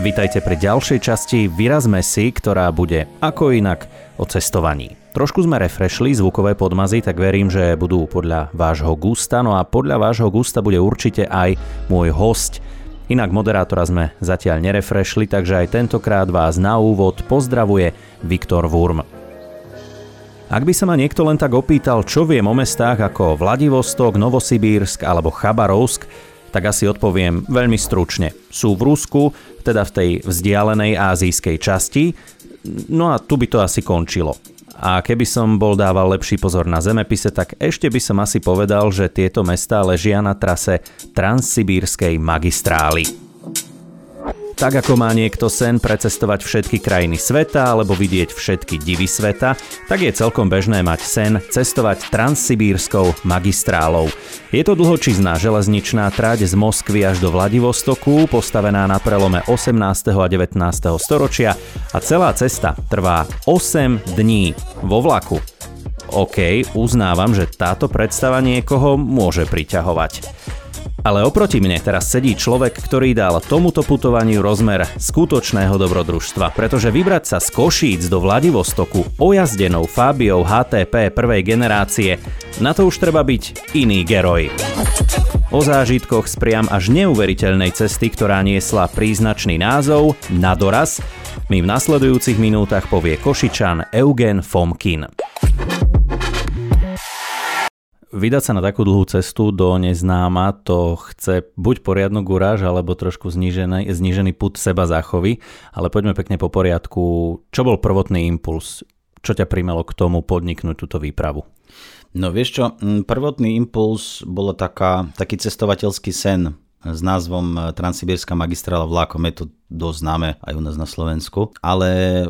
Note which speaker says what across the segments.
Speaker 1: Vítajte pri ďalšej časti Vyrazme si, ktorá bude ako inak o cestovaní. Trošku sme refreshli zvukové podmazy, tak verím, že budú podľa vášho gusta, no a podľa vášho gusta bude určite aj môj host. Inak moderátora sme zatiaľ nerefreshli, takže aj tentokrát vás na úvod pozdravuje Viktor Wurm. Ak by sa ma niekto len tak opýtal, čo viem o mestách ako Vladivostok, Novosibírsk alebo Chabarovsk, tak asi odpoviem veľmi stručne. Sú v Rusku, teda v tej vzdialenej azijskej časti, no a tu by to asi končilo. A keby som bol dával lepší pozor na zemepise, tak ešte by som asi povedal, že tieto mestá ležia na trase Transsibírskej magistrály. Tak ako má niekto sen precestovať všetky krajiny sveta alebo vidieť všetky divy sveta, tak je celkom bežné mať sen cestovať transsibírskou magistrálou. Je to dlhočizná železničná trať z Moskvy až do Vladivostoku, postavená na prelome 18. a 19. storočia a celá cesta trvá 8 dní vo vlaku. OK, uznávam, že táto predstava niekoho môže priťahovať. Ale oproti mne teraz sedí človek, ktorý dal tomuto putovaniu rozmer skutočného dobrodružstva, pretože vybrať sa z Košíc do Vladivostoku ojazdenou Fabiou HTP prvej generácie, na to už treba byť iný geroj. O zážitkoch z priam až neuveriteľnej cesty, ktorá niesla príznačný názov Nadoraz, mi v nasledujúcich minútach povie Košičan Eugen Fomkin vydať sa na takú dlhú cestu do neznáma, to chce buď poriadnu guráž, alebo trošku znížený, znížený put seba záchovy, ale poďme pekne po poriadku. Čo bol prvotný impuls? Čo ťa primelo k tomu podniknúť túto výpravu?
Speaker 2: No vieš čo, prvotný impuls bolo taká, taký cestovateľský sen s názvom e, Transsibírska magistrála vlákom. Je to dosť známe aj u nás na Slovensku. Ale e,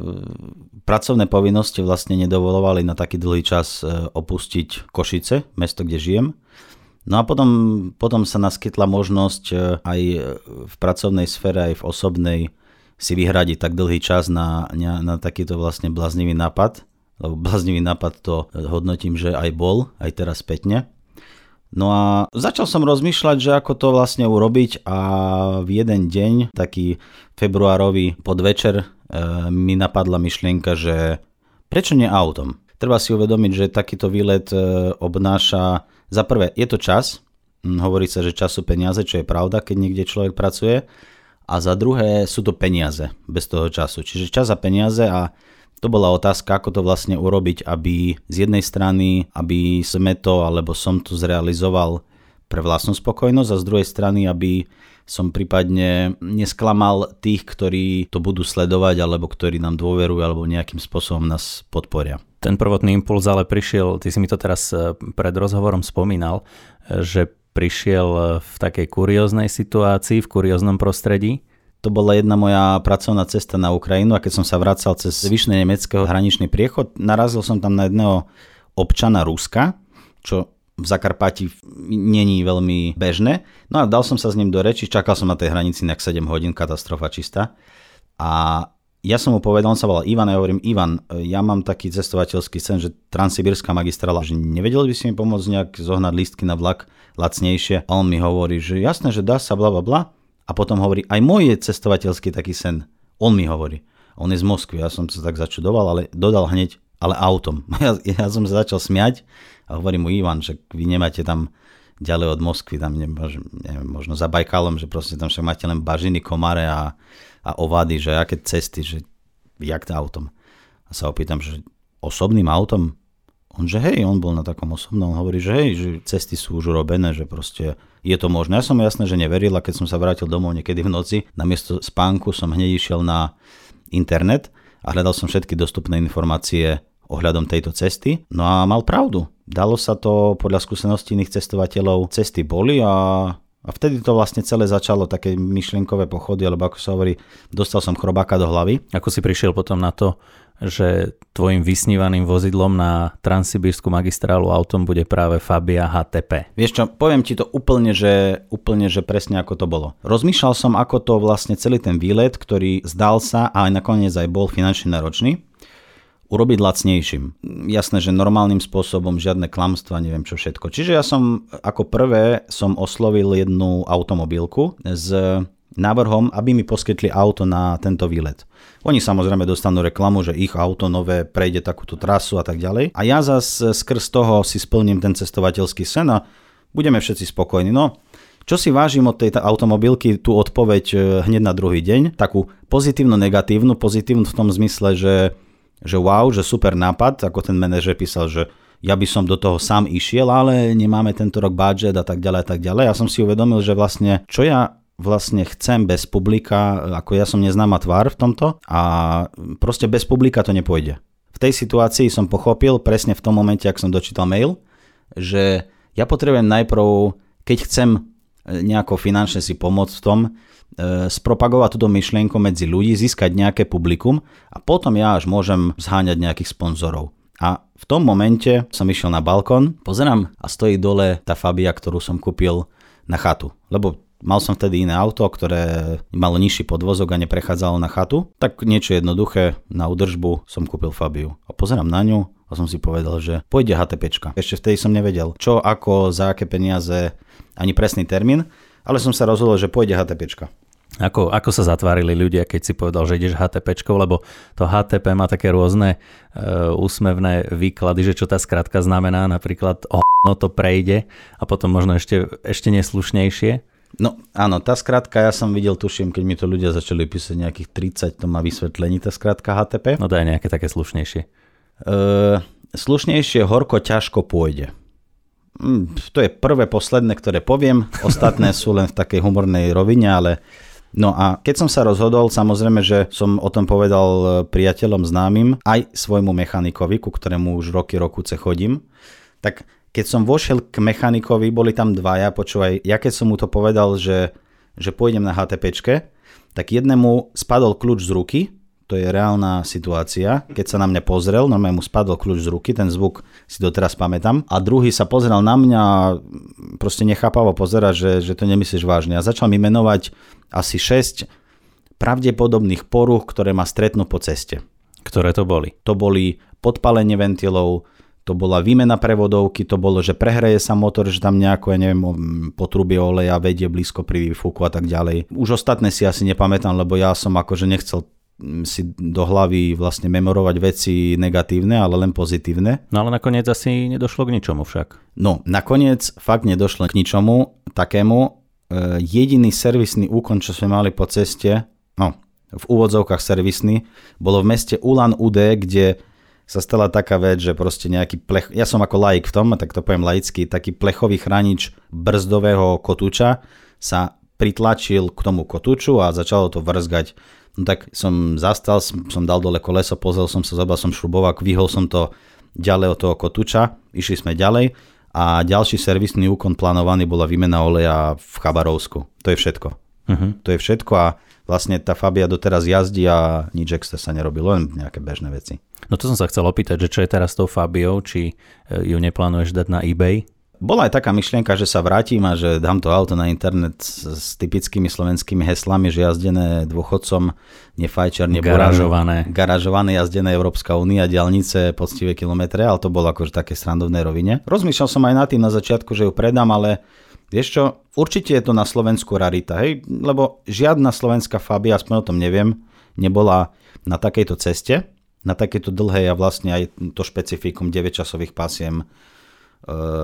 Speaker 2: pracovné povinnosti vlastne nedovolovali na taký dlhý čas e, opustiť Košice, mesto, kde žijem. No a potom, potom sa naskytla možnosť aj v pracovnej sfére, aj v osobnej si vyhradiť tak dlhý čas na, na, na takýto vlastne bláznivý nápad, lebo bláznivý nápad to hodnotím, že aj bol, aj teraz spätne. No a začal som rozmýšľať, že ako to vlastne urobiť a v jeden deň, taký februárový podvečer, e, mi napadla myšlienka, že prečo nie autom? Treba si uvedomiť, že takýto výlet e, obnáša, za prvé, je to čas, hovorí sa, že čas sú peniaze, čo je pravda, keď niekde človek pracuje, a za druhé sú to peniaze bez toho času. Čiže čas a peniaze a to bola otázka, ako to vlastne urobiť, aby z jednej strany, aby sme to, alebo som to zrealizoval pre vlastnú spokojnosť a z druhej strany, aby som prípadne nesklamal tých, ktorí to budú sledovať alebo ktorí nám dôverujú alebo nejakým spôsobom nás podporia.
Speaker 1: Ten prvotný impuls ale prišiel, ty si mi to teraz e, pred rozhovorom spomínal, e, že prišiel e, v takej kurióznej situácii, v kurióznom prostredí.
Speaker 2: To bola jedna moja pracovná cesta na Ukrajinu a keď som sa vracal cez zvyšné nemeckého hraničný priechod, narazil som tam na jedného občana Ruska, čo v Zakarpati není veľmi bežné. No a dal som sa s ním do reči, čakal som na tej hranici nejak 7 hodín, katastrofa čistá. A ja som mu povedal, on sa volal Ivan a ja hovorím, Ivan, ja mám taký cestovateľský sen, že Transsibírska magistrála, že nevedel by si mi pomôcť nejak zohnať lístky na vlak lacnejšie. A on mi hovorí, že jasné, že dá sa, bla bla bla. A potom hovorí, aj môj je cestovateľský taký sen. On mi hovorí. On je z Moskvy, ja som sa tak začudoval, ale dodal hneď, ale autom. Ja, ja som sa začal smiať a hovorím mu Ivan, že vy nemáte tam ďalej od Moskvy, tam neviem, možno za Bajkalom, že proste tam však máte len bažiny, komare a, a ovady, že aké cesty, že jak to autom. A sa opýtam, že osobným autom? On, že hej, on bol na takom osobnom, hovorí, že hej, že cesty sú už urobené, že proste je to možné. Ja som jasné, že neveril a keď som sa vrátil domov niekedy v noci, namiesto spánku som hneď išiel na internet a hľadal som všetky dostupné informácie ohľadom tejto cesty. No a mal pravdu. Dalo sa to podľa skúseností iných cestovateľov. Cesty boli a a vtedy to vlastne celé začalo, také myšlienkové pochody, alebo ako sa hovorí, dostal som chrobáka do hlavy.
Speaker 1: Ako si prišiel potom na to, že tvojim vysnívaným vozidlom na Transsibírskú magistrálu autom bude práve Fabia HTP.
Speaker 2: Vieš čo, poviem ti to úplne, že, úplne, že presne ako to bolo. Rozmýšľal som, ako to vlastne celý ten výlet, ktorý zdal sa a aj nakoniec aj bol finančne náročný, urobiť lacnejším. Jasné, že normálnym spôsobom, žiadne klamstva, neviem čo všetko. Čiže ja som ako prvé som oslovil jednu automobilku z návrhom, aby mi poskytli auto na tento výlet. Oni samozrejme dostanú reklamu, že ich auto nové prejde takúto trasu a tak ďalej. A ja zase skrz toho si splním ten cestovateľský sen a budeme všetci spokojní. No, čo si vážim od tej automobilky, tú odpoveď e, hneď na druhý deň, takú pozitívnu, negatívnu, pozitívnu v tom zmysle, že, že wow, že super nápad, ako ten manažer písal, že ja by som do toho sám išiel, ale nemáme tento rok budget a tak ďalej a tak ďalej. Ja som si uvedomil, že vlastne, čo ja vlastne chcem bez publika, ako ja som neznáma tvár v tomto a proste bez publika to nepôjde. V tej situácii som pochopil presne v tom momente, ak som dočítal mail, že ja potrebujem najprv, keď chcem nejako finančne si pomôcť v tom, e, spropagovať túto myšlienku medzi ľudí, získať nejaké publikum a potom ja až môžem zháňať nejakých sponzorov. A v tom momente som išiel na balkón, pozerám a stojí dole tá Fabia, ktorú som kúpil na chatu. Lebo mal som vtedy iné auto, ktoré malo nižší podvozok a neprechádzalo na chatu. Tak niečo jednoduché, na údržbu som kúpil Fabiu. A pozerám na ňu a som si povedal, že pôjde HTPčka. Ešte vtedy som nevedel, čo, ako, za aké peniaze, ani presný termín, ale som sa rozhodol, že pôjde HTPčka.
Speaker 1: Ako, ako sa zatvárili ľudia, keď si povedal, že ideš HTP, lebo to HTP má také rôzne uh, úsmevné výklady, že čo tá skratka znamená, napríklad oh, no to prejde a potom možno ešte, ešte neslušnejšie.
Speaker 2: No áno, tá skratka, ja som videl, tuším, keď mi to ľudia začali písať nejakých 30, to má vysvetlení, tá skratka HTP.
Speaker 1: No daj nejaké také slušnejšie.
Speaker 2: Uh, slušnejšie horko ťažko pôjde. Mm, to je prvé, posledné, ktoré poviem. Ostatné sú len v takej humornej rovine, ale No a keď som sa rozhodol, samozrejme, že som o tom povedal e, priateľom známym, aj svojmu mechanikovi, ku ktorému už roky, rokuce chodím, tak keď som vošiel k mechanikovi, boli tam dvaja, počúvaj, ja keď som mu to povedal, že, že pôjdem na HTPčke, tak jednému spadol kľúč z ruky, to je reálna situácia. Keď sa na mňa pozrel, normálne mu spadol kľúč z ruky, ten zvuk si doteraz pamätám. A druhý sa pozrel na mňa a proste nechápavo pozera, že, že to nemyslíš vážne. A začal mi menovať asi 6 pravdepodobných poruch, ktoré ma stretnú po ceste.
Speaker 1: Ktoré to boli?
Speaker 2: To boli podpalenie ventilov, to bola výmena prevodovky, to bolo, že prehreje sa motor, že tam nejako, ja neviem, potrubie oleja vedie blízko pri výfuku a tak ďalej. Už ostatné si asi nepamätám, lebo ja som akože nechcel si do hlavy vlastne memorovať veci negatívne, ale len pozitívne.
Speaker 1: No ale nakoniec asi nedošlo k ničomu však.
Speaker 2: No, nakoniec fakt nedošlo k ničomu takému. E, jediný servisný úkon, čo sme mali po ceste, no, v úvodzovkách servisný, bolo v meste Ulan Ude, kde sa stala taká vec, že proste nejaký plech, ja som ako laik v tom, tak to poviem laicky, taký plechový chránič brzdového kotúča sa pritlačil k tomu kotúču a začalo to vrzgať No tak som zastal, som dal dole koleso, pozrel som sa, zobral som šrubovák, vyhol som to ďalej od toho kotúča, išli sme ďalej a ďalší servisný úkon plánovaný bola výmena oleja v Chabarovsku. To je všetko. Uh-huh. To je všetko a vlastne tá Fabia doteraz jazdí a nič extra sa nerobilo, len nejaké bežné veci.
Speaker 1: No to som sa chcel opýtať, že čo je teraz s tou Fabiou, či e, ju neplánuješ dať na eBay?
Speaker 2: Bola aj taká myšlienka, že sa vrátim a že dám to auto na internet s, typickými slovenskými heslami, že jazdené dôchodcom, nefajčer,
Speaker 1: Garažované.
Speaker 2: Garažované, jazdené Európska únia, diálnice, poctivé kilometre, ale to bolo akože také strandovnej rovine. Rozmýšľal som aj nad tým na začiatku, že ju predám, ale vieš čo, určite je to na Slovensku rarita, hej? lebo žiadna slovenská Fabia, aspoň o tom neviem, nebola na takejto ceste, na takejto dlhej a vlastne aj to špecifikum 9 časových pasiem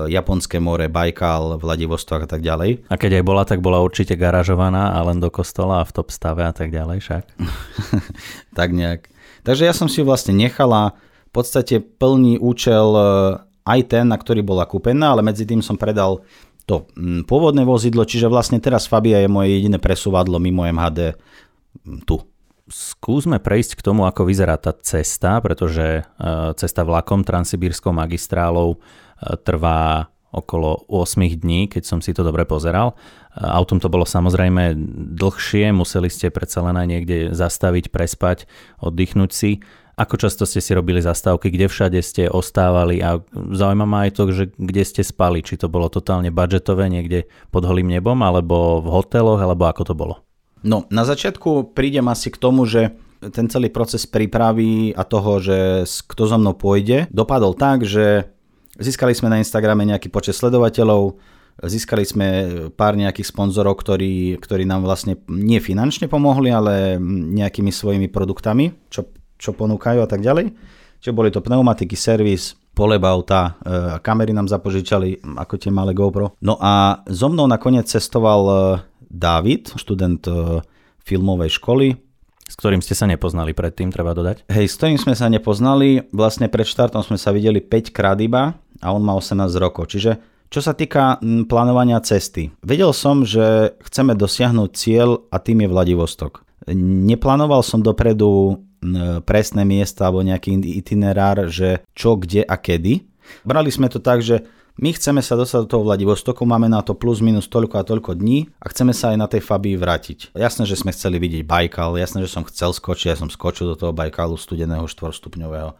Speaker 2: Japonské more, Bajkal, Vladivostok a tak ďalej.
Speaker 1: A keď aj bola, tak bola určite garažovaná a len do kostola a v top stave a tak ďalej však.
Speaker 2: tak nejak. Takže ja som si vlastne nechala v podstate plný účel eh, aj ten, na ktorý bola kúpená, ale medzi tým som predal to mm, pôvodné vozidlo, čiže vlastne teraz Fabia je moje jediné presúvadlo mimo MHD mm, tu.
Speaker 1: Skúsme prejsť k tomu, ako vyzerá tá cesta, pretože eh, cesta vlakom Transsibírskou magistrálou trvá okolo 8 dní, keď som si to dobre pozeral. Autom to bolo samozrejme dlhšie, museli ste predsa len aj niekde zastaviť, prespať, oddychnúť si. Ako často ste si robili zastávky, kde všade ste ostávali a zaujíma ma aj to, že kde ste spali, či to bolo totálne budžetové niekde pod holým nebom, alebo v hoteloch, alebo ako to bolo?
Speaker 2: No, na začiatku prídem asi k tomu, že ten celý proces prípravy a toho, že kto so mnou pôjde, dopadol tak, že Získali sme na Instagrame nejaký počet sledovateľov, Získali sme pár nejakých sponzorov, ktorí, ktorí nám vlastne nie finančne pomohli, ale nejakými svojimi produktami, čo, čo ponúkajú a tak ďalej. Čiže boli to pneumatiky, servis, poleba auta, e, kamery nám zapožičali, ako tie malé GoPro. No a so mnou nakoniec cestoval e, David, študent e, filmovej školy,
Speaker 1: s ktorým ste sa nepoznali predtým, treba dodať?
Speaker 2: Hej, s ktorým sme sa nepoznali, vlastne pred štartom sme sa videli 5 krát iba a on má 18 rokov, čiže čo sa týka plánovania cesty, vedel som, že chceme dosiahnuť cieľ a tým je Vladivostok. Neplánoval som dopredu presné miesta alebo nejaký itinerár, že čo, kde a kedy. Brali sme to tak, že my chceme sa dostať do toho Vladivostoku, máme na to plus minus toľko a toľko dní a chceme sa aj na tej Fabii vrátiť. Jasné, že sme chceli vidieť Bajkal, jasné, že som chcel skočiť, ja som skočil do toho Bajkalu studeného štvorstupňového.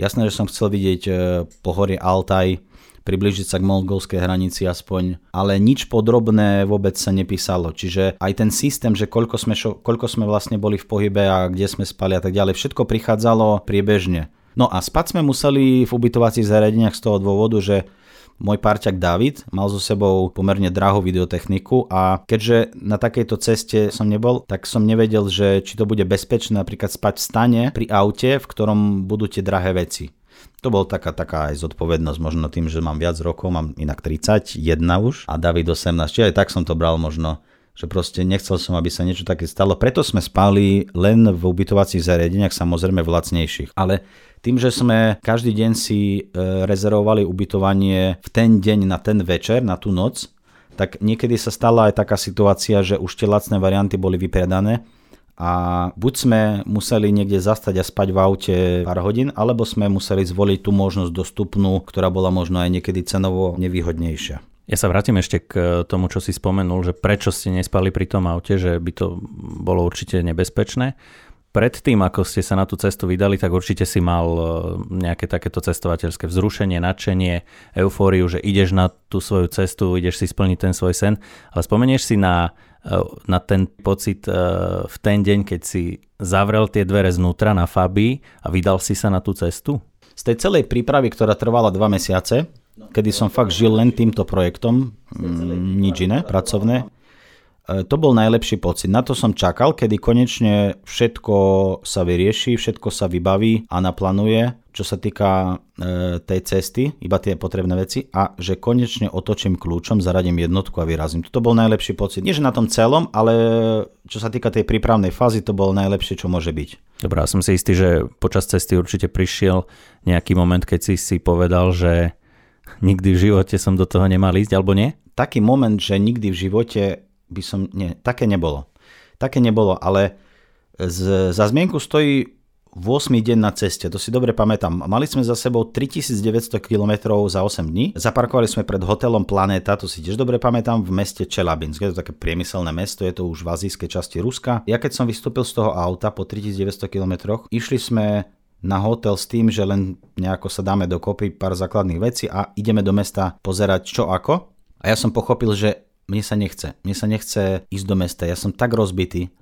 Speaker 2: Jasné, že som chcel vidieť e, pohorie Altaj, približiť sa k mongolskej hranici aspoň, ale nič podrobné vôbec sa nepísalo. Čiže aj ten systém, že koľko sme, šo, koľko sme vlastne boli v pohybe a kde sme spali a tak ďalej, všetko prichádzalo priebežne. No a spať sme museli v ubytovacích zariadeniach z toho dôvodu, že môj parťak David mal so sebou pomerne drahú videotechniku a keďže na takejto ceste som nebol, tak som nevedel, že či to bude bezpečné napríklad spať v stane pri aute, v ktorom budú tie drahé veci. To bol taká, taká aj zodpovednosť, možno tým, že mám viac rokov, mám inak 31 už a David 18, čiže aj tak som to bral možno že proste nechcel som, aby sa niečo také stalo. Preto sme spali len v ubytovacích zariadeniach, samozrejme v lacnejších. Ale tým, že sme každý deň si e, rezervovali ubytovanie v ten deň na ten večer, na tú noc, tak niekedy sa stala aj taká situácia, že už tie lacné varianty boli vypredané a buď sme museli niekde zastať a spať v aute pár hodín, alebo sme museli zvoliť tú možnosť dostupnú, ktorá bola možno aj niekedy cenovo nevýhodnejšia.
Speaker 1: Ja sa vrátim ešte k tomu, čo si spomenul, že prečo ste nespali pri tom aute, že by to bolo určite nebezpečné. Predtým, ako ste sa na tú cestu vydali, tak určite si mal e, nejaké takéto cestovateľské vzrušenie, nadšenie, eufóriu, že ideš na tú svoju cestu, ideš si splniť ten svoj sen. Ale spomenieš si na Eh, na ten pocit eh, v ten deň, keď si zavrel tie dvere znútra na Fabii a vydal si sa na tú cestu?
Speaker 2: Z tej celej prípravy, ktorá trvala dva mesiace, kedy som fakt žil len týmto projektom, mm, nič iné, pracovné, to bol najlepší pocit. Na to som čakal, kedy konečne všetko sa vyrieši, všetko sa vybaví a naplánuje čo sa týka e, tej cesty, iba tie potrebné veci a že konečne otočím kľúčom, zaradím jednotku a vyrazím. Toto bol najlepší pocit. Nie, že na tom celom, ale čo sa týka tej prípravnej fázy, to bol najlepšie, čo môže byť.
Speaker 1: Dobrá, som si istý, že počas cesty určite prišiel nejaký moment, keď si si povedal, že nikdy v živote som do toho nemal ísť, alebo nie?
Speaker 2: Taký moment, že nikdy v živote by som... Nie, také nebolo. Také nebolo, ale z, za zmienku stojí 8 deň na ceste, to si dobre pamätám. Mali sme za sebou 3900 km za 8 dní. Zaparkovali sme pred hotelom Planéta, to si tiež dobre pamätám, v meste Čelabinsk. Je to také priemyselné mesto, je to už v azijskej časti Ruska. Ja keď som vystúpil z toho auta po 3900 km, išli sme na hotel s tým, že len nejako sa dáme dokopy pár základných vecí a ideme do mesta pozerať čo ako. A ja som pochopil, že mne sa nechce. Mne sa nechce ísť do mesta. Ja som tak rozbitý,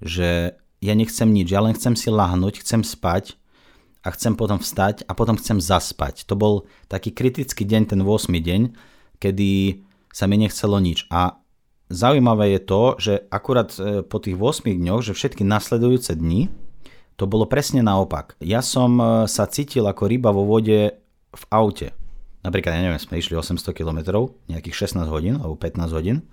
Speaker 2: že ja nechcem nič, ja len chcem si lahnúť, chcem spať a chcem potom vstať a potom chcem zaspať. To bol taký kritický deň, ten 8. deň, kedy sa mi nechcelo nič. A zaujímavé je to, že akurát e, po tých 8 dňoch, že všetky nasledujúce dni, to bolo presne naopak. Ja som e, sa cítil ako ryba vo vode v aute. Napríklad, ja neviem, sme išli 800 km, nejakých 16 hodín alebo 15 hodín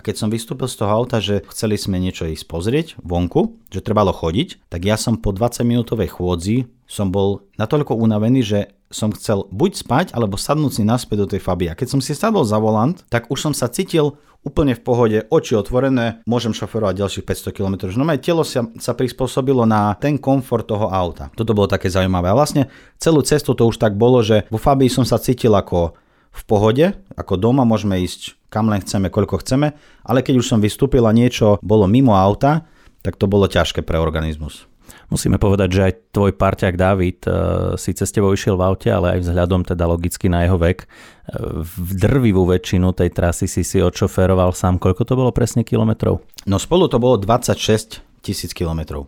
Speaker 2: a keď som vystúpil z toho auta, že chceli sme niečo ísť pozrieť vonku, že trebalo chodiť, tak ja som po 20 minútovej chôdzi som bol natoľko unavený, že som chcel buď spať, alebo sadnúť si naspäť do tej Faby. A keď som si sadol za volant, tak už som sa cítil úplne v pohode, oči otvorené, môžem šoferovať ďalších 500 km. No aj telo sa, sa prispôsobilo na ten komfort toho auta. Toto bolo také zaujímavé. A vlastne celú cestu to už tak bolo, že vo Fabii som sa cítil ako v pohode, ako doma môžeme ísť kam len chceme, koľko chceme, ale keď už som vystúpil a niečo bolo mimo auta, tak to bolo ťažké pre organizmus.
Speaker 1: Musíme povedať, že aj tvoj parťák David uh, si cez tebou išiel v aute, ale aj vzhľadom teda logicky na jeho vek. Uh, v drvivú väčšinu tej trasy si si odšoféroval sám. Koľko to bolo presne kilometrov?
Speaker 2: No spolu to bolo 26 tisíc kilometrov.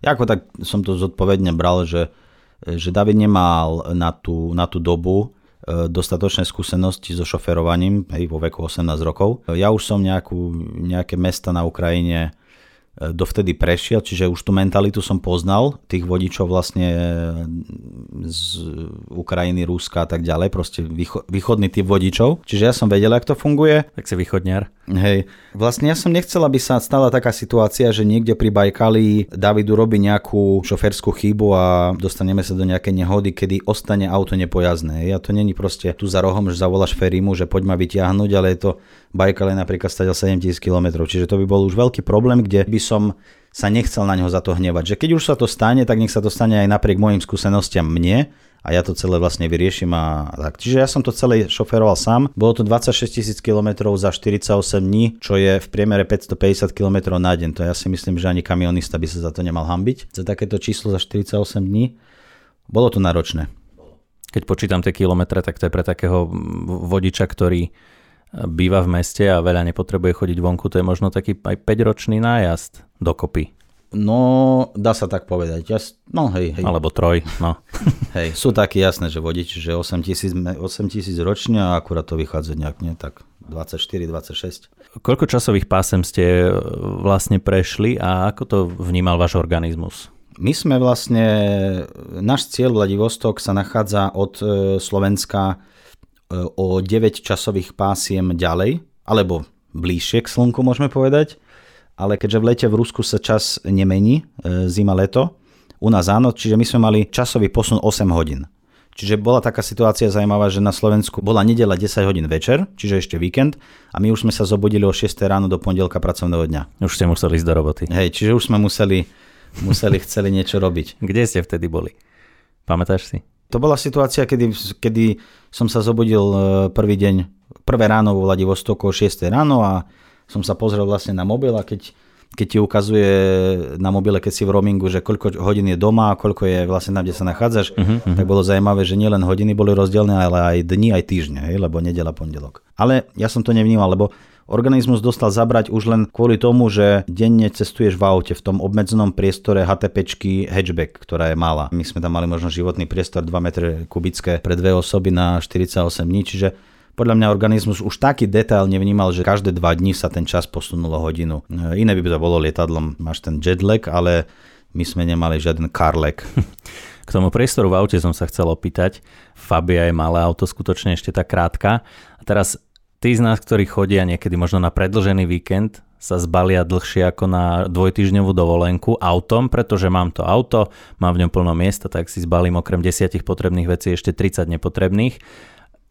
Speaker 2: Ja ako tak som to zodpovedne bral, že, že David nemal na tú, na tú dobu dostatočné skúsenosti so šoferovaním hej, vo veku 18 rokov. Ja už som nejakú, nejaké mesta na Ukrajine E, dovtedy prešiel, čiže už tú mentalitu som poznal, tých vodičov vlastne z Ukrajiny, Ruska a tak ďalej, proste východný typ vodičov. Čiže ja som vedel, ako to funguje.
Speaker 1: Tak si východňar.
Speaker 2: Hej. Vlastne ja som nechcel, aby sa stala taká situácia, že niekde pri Bajkali Davidu robí nejakú šoferskú chybu a dostaneme sa do nejakej nehody, kedy ostane auto nepojazné. Ja to není proste tu za rohom, že zavoláš Ferimu, že poď ma vyťahnuť, ale je to Bajkal je napríklad stadiaľ 7000 km, čiže to by bol už veľký problém, kde by som sa nechcel na neho za to hnevať. Že keď už sa to stane, tak nech sa to stane aj napriek mojim skúsenostiam mne a ja to celé vlastne vyriešim a tak. Čiže ja som to celé šoferoval sám. Bolo to 26 tisíc km za 48 dní, čo je v priemere 550 km na deň. To ja si myslím, že ani kamionista by sa za to nemal hambiť. Za takéto číslo za 48 dní. Bolo to náročné.
Speaker 1: Keď počítam tie kilometre, tak to je pre takého vodiča, ktorý býva v meste a veľa nepotrebuje chodiť vonku, to je možno taký aj 5-ročný nájazd dokopy.
Speaker 2: No, dá sa tak povedať. Ja, no, hej, hej.
Speaker 1: Alebo troj, no.
Speaker 2: hej, sú takí jasné, že vodič, že 8 tisíc, 8 tisíc ročne a akurát to vychádza nejak, nie? Tak 24, 26.
Speaker 1: Koľko časových pásem ste e, vlastne prešli a ako to vnímal váš organizmus?
Speaker 2: My sme vlastne, náš cieľ Vladivostok sa nachádza od e, Slovenska o 9 časových pásiem ďalej, alebo bližšie k Slnku môžeme povedať, ale keďže v lete v Rusku sa čas nemení, e, zima, leto, u nás áno, čiže my sme mali časový posun 8 hodín. Čiže bola taká situácia zaujímavá, že na Slovensku bola nedela 10 hodín večer, čiže ešte víkend, a my už sme sa zobudili o 6 ráno do pondelka pracovného dňa.
Speaker 1: Už ste museli ísť do roboty.
Speaker 2: Hej, čiže už sme museli, museli chceli niečo robiť.
Speaker 1: Kde ste vtedy boli? Pamätáš si?
Speaker 2: To bola situácia, kedy, kedy som sa zobudil e, prvý deň, prvé ráno vo Vladivostoku o 6 ráno a som sa pozrel vlastne na mobil a keď, keď ti ukazuje na mobile, keď si v roamingu, že koľko hodín je doma a koľko je vlastne tam, kde sa nachádzaš, uh-huh, tak bolo zaujímavé, že nielen hodiny boli rozdielne, ale aj dni, aj týždne, hej, lebo nedela, pondelok. Ale ja som to nevnímal, lebo Organizmus dostal zabrať už len kvôli tomu, že denne cestuješ v aute v tom obmedzenom priestore HTPčky hatchback, ktorá je malá. My sme tam mali možno životný priestor 2 m kubické pre dve osoby na 48 dní, čiže podľa mňa organizmus už taký detail nevnímal, že každé dva dní sa ten čas posunulo hodinu. Iné by to bolo lietadlom, máš ten jetlag, ale my sme nemali žiaden carlag.
Speaker 1: K tomu priestoru v aute som sa chcel opýtať. Fabia je malé auto, skutočne ešte tá krátka. A teraz tí z nás, ktorí chodia niekedy možno na predlžený víkend, sa zbalia dlhšie ako na dvojtyžňovú dovolenku autom, pretože mám to auto, mám v ňom plno miesta, tak si zbalím okrem desiatich potrebných vecí ešte 30 nepotrebných.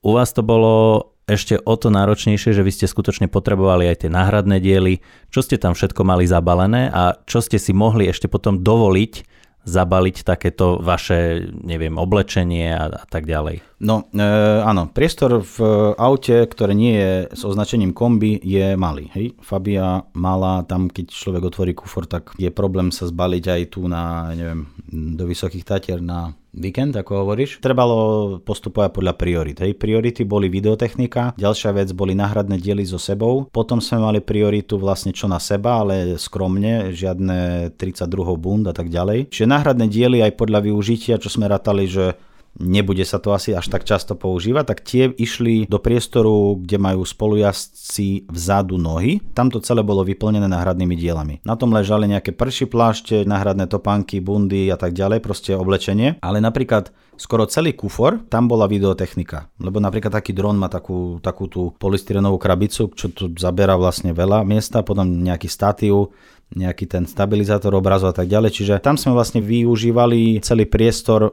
Speaker 1: U vás to bolo ešte o to náročnejšie, že vy ste skutočne potrebovali aj tie náhradné diely, čo ste tam všetko mali zabalené a čo ste si mohli ešte potom dovoliť zabaliť takéto vaše, neviem, oblečenie a, a tak ďalej?
Speaker 2: No, e, áno, priestor v aute, ktoré nie je s označením kombi, je malý. Hej? Fabia malá, tam keď človek otvorí kufor, tak je problém sa zbaliť aj tu na, neviem, do Vysokých Tatier na víkend, ako hovoríš. Trebalo postupovať podľa priorit. Hej. Priority boli videotechnika, ďalšia vec boli náhradné diely so sebou, potom sme mali prioritu vlastne čo na seba, ale skromne, žiadne 32 bund a tak ďalej. Čiže náhradné diely aj podľa využitia, čo sme ratali, že nebude sa to asi až tak často používať, tak tie išli do priestoru, kde majú spolujazdci vzadu nohy. Tam to celé bolo vyplnené náhradnými dielami. Na tom ležali nejaké prší plášte, náhradné topánky, bundy a tak ďalej, proste oblečenie. Ale napríklad skoro celý kufor, tam bola videotechnika. Lebo napríklad taký dron má takú, takú tú polystyrenovú krabicu, čo tu zabera vlastne veľa miesta, potom nejaký statív, nejaký ten stabilizátor obrazu a tak ďalej. Čiže tam sme vlastne využívali celý priestor e,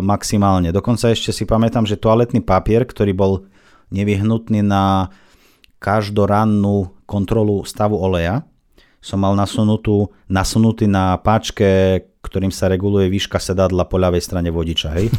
Speaker 2: maximálne. Dokonca ešte si pamätám, že toaletný papier, ktorý bol nevyhnutný na každorannú kontrolu stavu oleja, som mal nasunutú, nasunutý na páčke, ktorým sa reguluje výška sedadla po ľavej strane vodiča. Hej?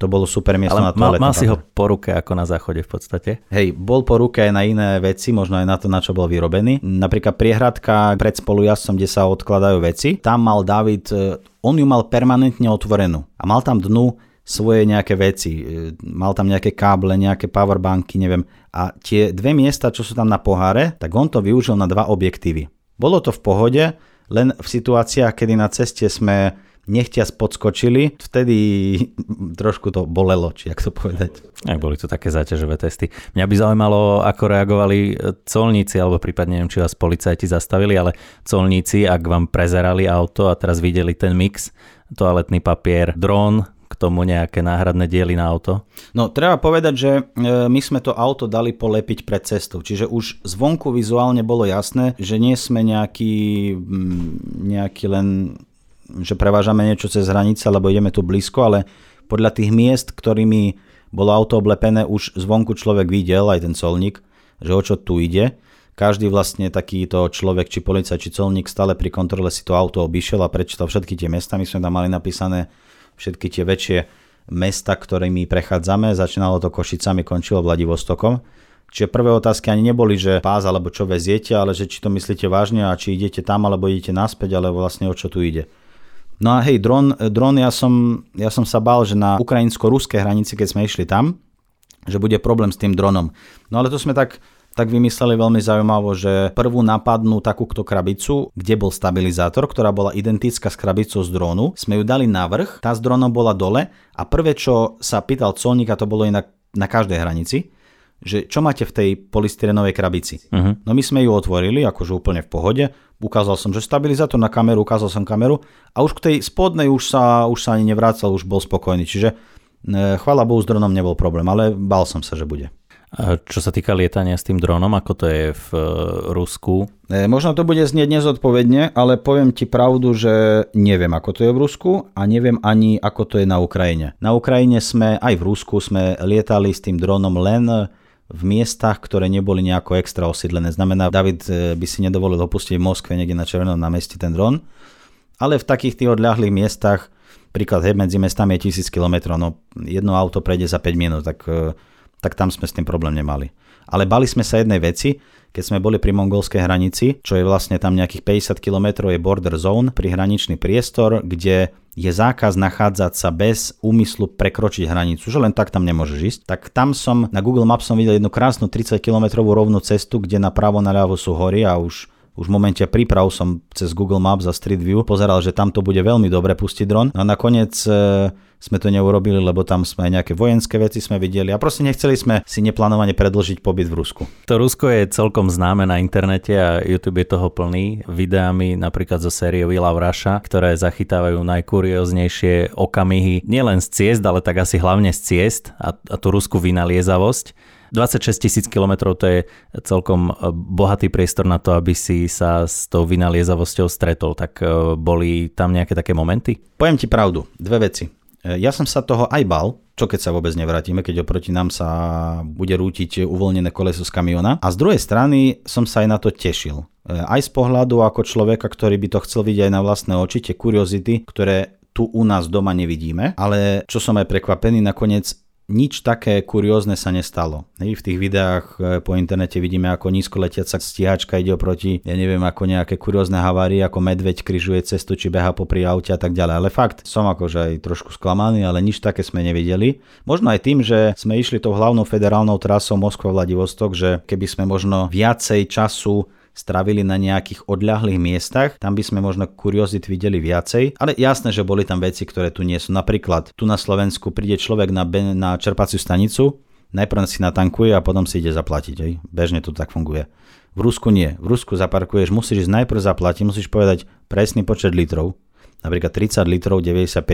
Speaker 2: To bolo super miesto
Speaker 1: Ale
Speaker 2: na toaletu.
Speaker 1: Mal, mal si ho po ruke ako na záchode v podstate?
Speaker 2: Hej, bol po ruke aj na iné veci, možno aj na to, na čo bol vyrobený. Napríklad priehradka pred spolujazdcom, kde sa odkladajú veci. Tam mal David, e, on ju mal permanentne otvorenú a mal tam dnu svoje nejaké veci. E, mal tam nejaké káble, nejaké powerbanky, neviem. A tie dve miesta, čo sú tam na poháre, tak on to využil na dva objektívy. Bolo to v pohode, len v situáciách, kedy na ceste sme nechtia podskočili, vtedy trošku to bolelo, či jak to povedať.
Speaker 1: Ak boli to také záťažové testy. Mňa by zaujímalo, ako reagovali colníci, alebo prípadne neviem, či vás policajti zastavili, ale colníci, ak vám prezerali auto a teraz videli ten mix, toaletný papier, dron, k tomu nejaké náhradné diely na auto?
Speaker 2: No, treba povedať, že e, my sme to auto dali polepiť pred cestou, čiže už zvonku vizuálne bolo jasné, že nie sme nejaký, nejaký len že prevážame niečo cez hranice, lebo ideme tu blízko, ale podľa tých miest, ktorými bolo auto oblepené, už zvonku človek videl, aj ten colník, že o čo tu ide. Každý vlastne takýto človek, či policaj, či colník stále pri kontrole si to auto obišiel a prečítal všetky tie mesta. My sme tam mali napísané všetky tie väčšie mesta, ktorými prechádzame. Začínalo to Košicami, končilo Vladivostokom. Čiže prvé otázky ani neboli, že pás alebo čo veziete, ale že či to myslíte vážne a či idete tam alebo idete naspäť, ale vlastne o čo tu ide. No a hej, dron, dron ja, som, ja som sa bál, že na ukrajinsko-ruskej hranici, keď sme išli tam, že bude problém s tým dronom. No ale to sme tak, tak vymysleli veľmi zaujímavo, že prvú napadnú takúto krabicu, kde bol stabilizátor, ktorá bola identická s krabicou z drónu, sme ju dali na vrch, tá s dronom bola dole a prvé, čo sa pýtal colník, a to bolo inak na každej hranici, že čo máte v tej polystyrenovej krabici. Uh-huh. No my sme ju otvorili, akože úplne v pohode, ukázal som, že stabilizátor na kameru, ukázal som kameru a už k tej spodnej už sa, už sa ani nevrácal, už bol spokojný. Čiže e, chvála Bohu, s dronom nebol problém, ale bál som sa, že bude.
Speaker 1: Čo sa týka lietania s tým dronom, ako to je v e, Rusku?
Speaker 2: E, možno to bude znieť nezodpovedne, ale poviem ti pravdu, že neviem, ako to je v Rusku a neviem ani, ako to je na Ukrajine. Na Ukrajine sme, aj v Rusku sme lietali s tým dronom len v miestach, ktoré neboli nejako extra osídlené. Znamená, David e, by si nedovolil opustiť v Moskve niekde na Červenom námestí ten dron, ale v takých tých odľahlých miestach, príklad hej, medzi mestami je 1000 km, no jedno auto prejde za 5 minút, tak, e, tak tam sme s tým problém nemali. Ale bali sme sa jednej veci, keď sme boli pri mongolskej hranici, čo je vlastne tam nejakých 50 km je border zone, prihraničný priestor, kde je zákaz nachádzať sa bez úmyslu prekročiť hranicu, že len tak tam nemôžeš ísť, tak tam som na Google Maps som videl jednu krásnu 30 km rovnú cestu, kde napravo naľavo sú hory a už už v momente príprav som cez Google Maps a Street View pozeral, že tam to bude veľmi dobre pustiť dron. No a nakoniec e, sme to neurobili, lebo tam sme aj nejaké vojenské veci sme videli a proste nechceli sme si neplánovane predložiť pobyt v Rusku.
Speaker 1: To Rusko je celkom známe na internete a YouTube je toho plný videami napríklad zo série Willa Vraša, ktoré zachytávajú najkurióznejšie okamihy nielen z ciest, ale tak asi hlavne z ciest a, a tú ruskú vynaliezavosť. 26 tisíc kilometrov to je celkom e, bohatý priestor na to, aby si sa s tou vynaliezavosťou stretol. Tak e, boli tam nejaké také momenty?
Speaker 2: Poviem ti pravdu, dve veci. E, ja som sa toho aj bal, čo keď sa vôbec nevrátime, keď oproti nám sa bude rútiť uvoľnené koleso z kamiona. A z druhej strany som sa aj na to tešil. Aj z pohľadu ako človeka, ktorý by to chcel vidieť aj na vlastné oči, tie kuriozity, ktoré tu u nás doma nevidíme, ale čo som aj prekvapený, nakoniec nič také kuriózne sa nestalo. v tých videách e, po internete vidíme, ako nízko letiaca stíhačka ide oproti, ja neviem, ako nejaké kuriózne havárie, ako medveď križuje cestu, či beha popri aute a tak ďalej. Ale fakt, som akože aj trošku sklamaný, ale nič také sme nevideli. Možno aj tým, že sme išli tou hlavnou federálnou trasou Moskva-Vladivostok, že keby sme možno viacej času stravili na nejakých odľahlých miestach, tam by sme možno kuriozit videli viacej, ale jasné, že boli tam veci, ktoré tu nie sú. Napríklad tu na Slovensku príde človek na, ben, na čerpaciu stanicu, najprv si natankuje a potom si ide zaplatiť. Aj? Bežne to tak funguje. V Rusku nie. V Rusku zaparkuješ, musíš ísť najprv zaplatiť, musíš povedať presný počet litrov, napríklad 30 litrov 95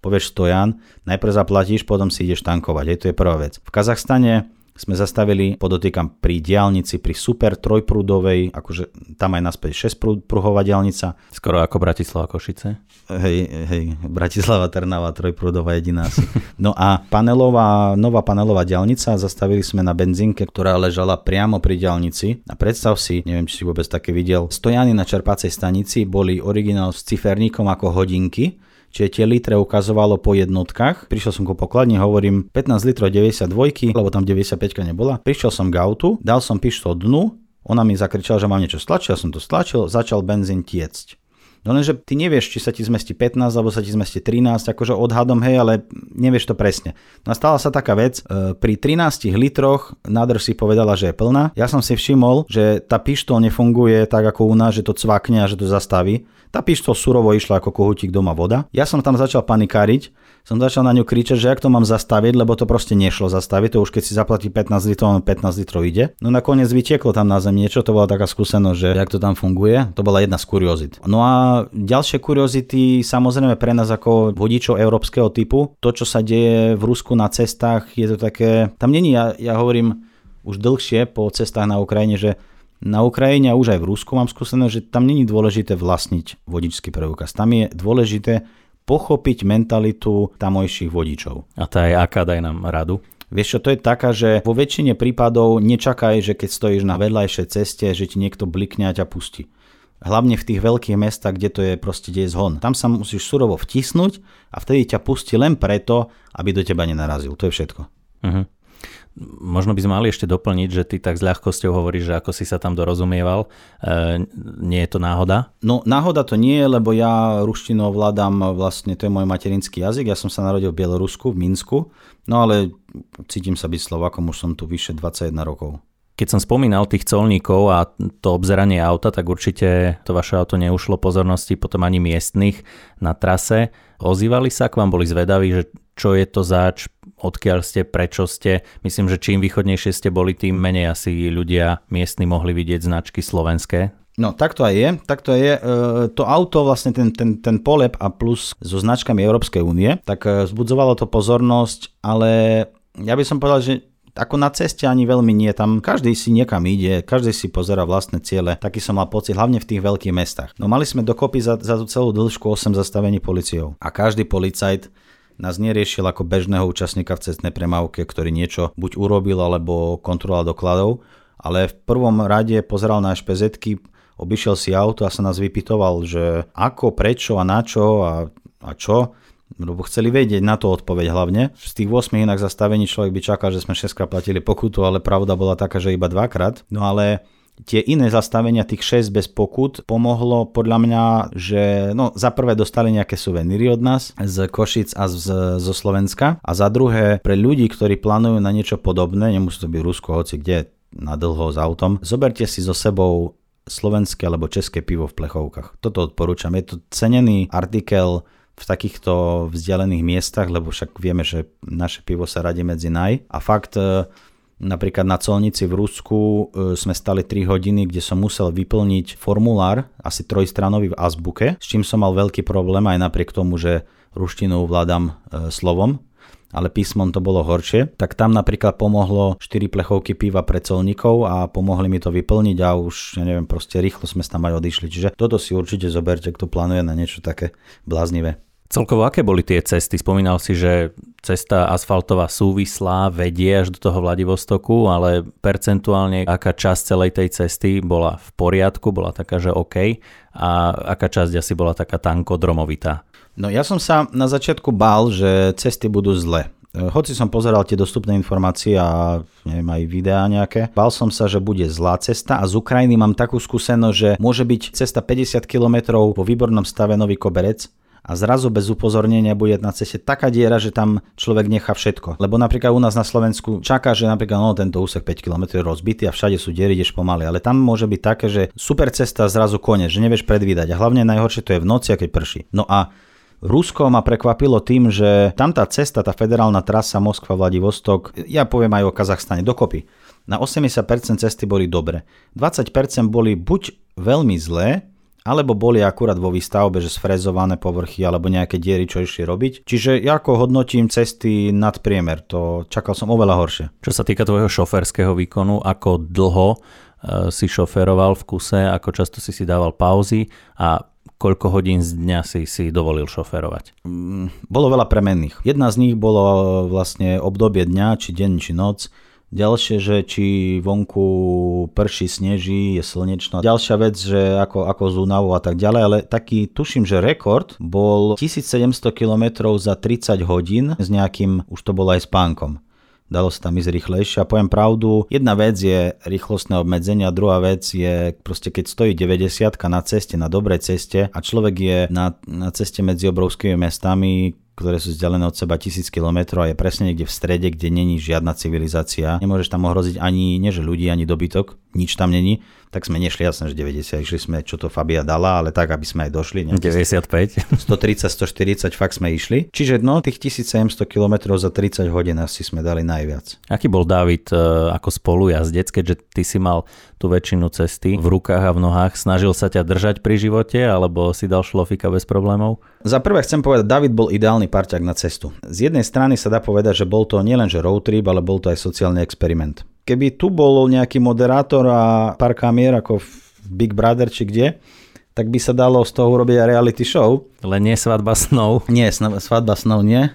Speaker 2: povieš stojan, najprv zaplatíš, potom si ideš tankovať. Aj to je prvá vec. V Kazachstane sme zastavili, podotýkam, pri diálnici, pri super trojprúdovej, akože tam aj naspäť 6 pruhová diálnica.
Speaker 1: Skoro ako Bratislava Košice.
Speaker 2: Hej, hej, Bratislava Trnava, trojprúdová jediná asi. No a panelová, nová panelová diálnica, zastavili sme na benzínke, ktorá ležala priamo pri diálnici. A predstav si, neviem, či si vôbec také videl, stojany na čerpacej stanici boli originál s ciferníkom ako hodinky, Čiže tie litre ukazovalo po jednotkách. Prišiel som ku pokladni, hovorím 15 litrov 92, lebo tam 95 nebola. Prišiel som k autu, dal som pištol dnu, ona mi zakričala, že mám niečo stlačiť, ja som to stlačil, začal benzín tiecť. No lenže ty nevieš, či sa ti zmestí 15 alebo sa ti zmestí 13, akože odhadom, hej, ale nevieš to presne. No stala sa taká vec, e, pri 13 litroch nádrž si povedala, že je plná. Ja som si všimol, že tá pištol nefunguje tak ako u nás, že to cvakne a že to zastaví. Tá pištol surovo išla ako kohutík doma voda. Ja som tam začal panikáriť, som začal na ňu kričať, že ak to mám zastaviť, lebo to proste nešlo zastaviť, to už keď si zaplatí 15 litrov, 15 litrov ide. No nakoniec vytieklo tam na zem niečo, to bola taká skúsenosť, že jak to tam funguje, to bola jedna z kuriozit. No a ďalšie kuriozity samozrejme pre nás ako vodičov európskeho typu, to čo sa deje v Rusku na cestách, je to také, tam není, ja, ja hovorím už dlhšie po cestách na Ukrajine, že na Ukrajine a už aj v Rusku mám skúsenosť, že tam není dôležité vlastniť vodičský preukaz. Tam je dôležité pochopiť mentalitu tamojších vodičov.
Speaker 1: A tá je aká, daj nám radu?
Speaker 2: Vieš čo, to je taká, že vo väčšine prípadov nečakaj, že keď stojíš na vedľajšej ceste, že ti niekto blikne a ťa pustí. Hlavne v tých veľkých mestách, kde to je proste kde je zhon. Tam sa musíš surovo vtisnúť a vtedy ťa pustí len preto, aby do teba nenarazil. To je všetko. Uh-huh.
Speaker 1: Možno by sme mali ešte doplniť, že ty tak s ľahkosťou hovoríš, že ako si sa tam dorozumieval. E, nie je to náhoda?
Speaker 2: No náhoda to nie je, lebo ja ruštinu ovládam vlastne, to je môj materinský jazyk. Ja som sa narodil v Bielorusku, v Minsku, no ale cítim sa byť Slovakom, už som tu vyše 21 rokov.
Speaker 1: Keď som spomínal tých colníkov a to obzeranie auta, tak určite to vaše auto neušlo pozornosti potom ani miestnych na trase. Ozývali sa k vám, boli zvedaví, že čo je to zač, odkiaľ ste, prečo ste. Myslím, že čím východnejšie ste boli, tým menej asi ľudia miestni mohli vidieť značky slovenské.
Speaker 2: No, tak to aj je. Tak to je. E, to auto, vlastne ten, ten, ten polep a plus so značkami Európskej únie, tak e, vzbudzovalo to pozornosť, ale ja by som povedal, že ako na ceste ani veľmi nie, tam každý si niekam ide, každý si pozera vlastné ciele, taký som mal pocit, hlavne v tých veľkých mestách. No mali sme dokopy za, za tú celú dĺžku 8 zastavení policiou a každý policajt nás neriešil ako bežného účastníka v cestnej premávke, ktorý niečo buď urobil alebo kontroloval dokladov, ale v prvom rade pozeral na špz obišiel si auto a sa nás vypitoval, že ako, prečo a na čo a, a čo lebo chceli vedieť na to odpoveď hlavne. Z tých 8 inak zastavení človek by čakal, že sme 6 platili pokutu, ale pravda bola taká, že iba dvakrát. No ale tie iné zastavenia, tých 6 bez pokut, pomohlo podľa mňa, že no, za prvé dostali nejaké suveníry od nás z Košic a z, zo Slovenska a za druhé pre ľudí, ktorí plánujú na niečo podobné, nemusí to byť Rusko, hoci kde na dlho s autom, zoberte si so sebou slovenské alebo české pivo v plechovkách. Toto odporúčam. Je to cenený artikel v takýchto vzdialených miestach, lebo však vieme, že naše pivo sa radí medzi naj. A fakt e, Napríklad na colnici v Rusku e, sme stali 3 hodiny, kde som musel vyplniť formulár, asi trojstranový v azbuke, s čím som mal veľký problém aj napriek tomu, že ruštinu ovládam e, slovom, ale písmom to bolo horšie, tak tam napríklad pomohlo 4 plechovky piva pre colníkov a pomohli mi to vyplniť a už, ja neviem, proste rýchlo sme tam aj odišli. Čiže toto si určite zoberte, kto plánuje na niečo také bláznivé.
Speaker 1: Celkovo aké boli tie cesty? Spomínal si, že cesta asfaltová súvislá vedie až do toho Vladivostoku, ale percentuálne aká časť celej tej cesty bola v poriadku, bola taká, že OK a aká časť asi bola taká tankodromovitá?
Speaker 2: No ja som sa na začiatku bál, že cesty budú zle. Hoci som pozeral tie dostupné informácie a neviem, aj videá nejaké, bál som sa, že bude zlá cesta a z Ukrajiny mám takú skúsenosť, že môže byť cesta 50 km vo výbornom stave Nový Koberec, a zrazu bez upozornenia bude na ceste taká diera, že tam človek nechá všetko. Lebo napríklad u nás na Slovensku čaká, že napríklad no, tento úsek 5 km je rozbitý a všade sú diery, ideš pomaly. Ale tam môže byť také, že super cesta zrazu konec, že nevieš predvídať. A hlavne najhoršie to je v noci, keď prší. No a Rusko ma prekvapilo tým, že tam tá cesta, tá federálna trasa Moskva-Vladivostok, ja poviem aj o Kazachstane dokopy, na 80% cesty boli dobre. 20% boli buď veľmi zlé, alebo boli akurát vo výstavbe, že sfrezované povrchy alebo nejaké diery, čo išli robiť. Čiže ja ako hodnotím cesty nad priemer, to čakal som oveľa horšie.
Speaker 1: Čo sa týka tvojho šoferského výkonu, ako dlho e, si šoferoval v kuse, ako často si si dával pauzy a koľko hodín z dňa si si dovolil šoferovať?
Speaker 2: Mm, bolo veľa premenných. Jedna z nich bolo vlastne obdobie dňa, či deň, či noc Ďalšie, že či vonku prší, sneží, je slnečno. Ďalšia vec, že ako, ako z únavou a tak ďalej, ale taký, tuším, že rekord bol 1700 km za 30 hodín s nejakým, už to bolo aj spánkom. Dalo sa tam ísť rýchlejšie. A poviem pravdu, jedna vec je rýchlostné obmedzenie a druhá vec je proste keď stojí 90 na ceste, na dobrej ceste a človek je na, na ceste medzi obrovskými mestami, ktoré sú vzdialené od seba tisíc kilometrov a je presne niekde v strede, kde není žiadna civilizácia. Nemôžeš tam ohroziť ani, nie že ľudí, ani dobytok, nič tam není. Tak sme nešli, jasne, že 90, išli sme, čo to Fabia dala, ale tak, aby sme aj došli.
Speaker 1: 95.
Speaker 2: 130, 140, fakt sme išli. Čiže no, tých 1700 km za 30 hodín asi sme dali najviac.
Speaker 1: Aký bol David uh, ako spolujazdec, keďže ty si mal tú väčšinu cesty v rukách a v nohách, snažil sa ťa držať pri živote, alebo si dal šlofika bez problémov?
Speaker 2: Za prvé chcem povedať, David bol ideálny parťák na cestu. Z jednej strany sa dá povedať, že bol to nielen že road trip, ale bol to aj sociálny experiment. Keby tu bol nejaký moderátor a pár kamier ako v Big Brother či kde, tak by sa dalo z toho urobiť aj reality show.
Speaker 1: Len nie svadba snov.
Speaker 2: Nie, svadba snov nie.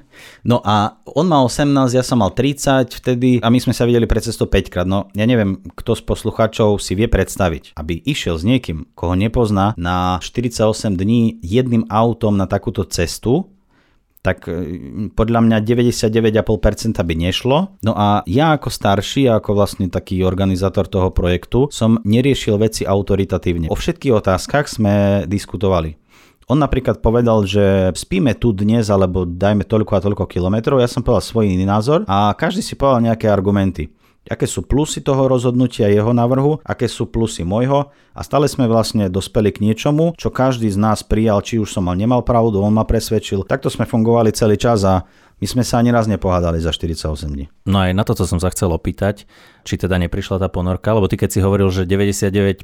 Speaker 2: No a on mal 18, ja som mal 30 vtedy a my sme sa videli pred cestou 5 krát. No ja neviem, kto z poslucháčov si vie predstaviť, aby išiel s niekým, koho nepozná, na 48 dní jedným autom na takúto cestu, tak e, podľa mňa 99,5% by nešlo. No a ja ako starší, ako vlastne taký organizátor toho projektu, som neriešil veci autoritatívne. O všetkých otázkach sme diskutovali. On napríklad povedal, že spíme tu dnes, alebo dajme toľko a toľko kilometrov, ja som povedal svoj iný názor a každý si povedal nejaké argumenty aké sú plusy toho rozhodnutia jeho návrhu, aké sú plusy môjho a stále sme vlastne dospeli k niečomu, čo každý z nás prijal, či už som mal nemal pravdu, on ma presvedčil. Takto sme fungovali celý čas a my sme sa ani raz nepohádali za 48 dní.
Speaker 1: No aj na toto som sa chcel opýtať, či teda neprišla tá ponorka, lebo ty keď si hovoril, že 99%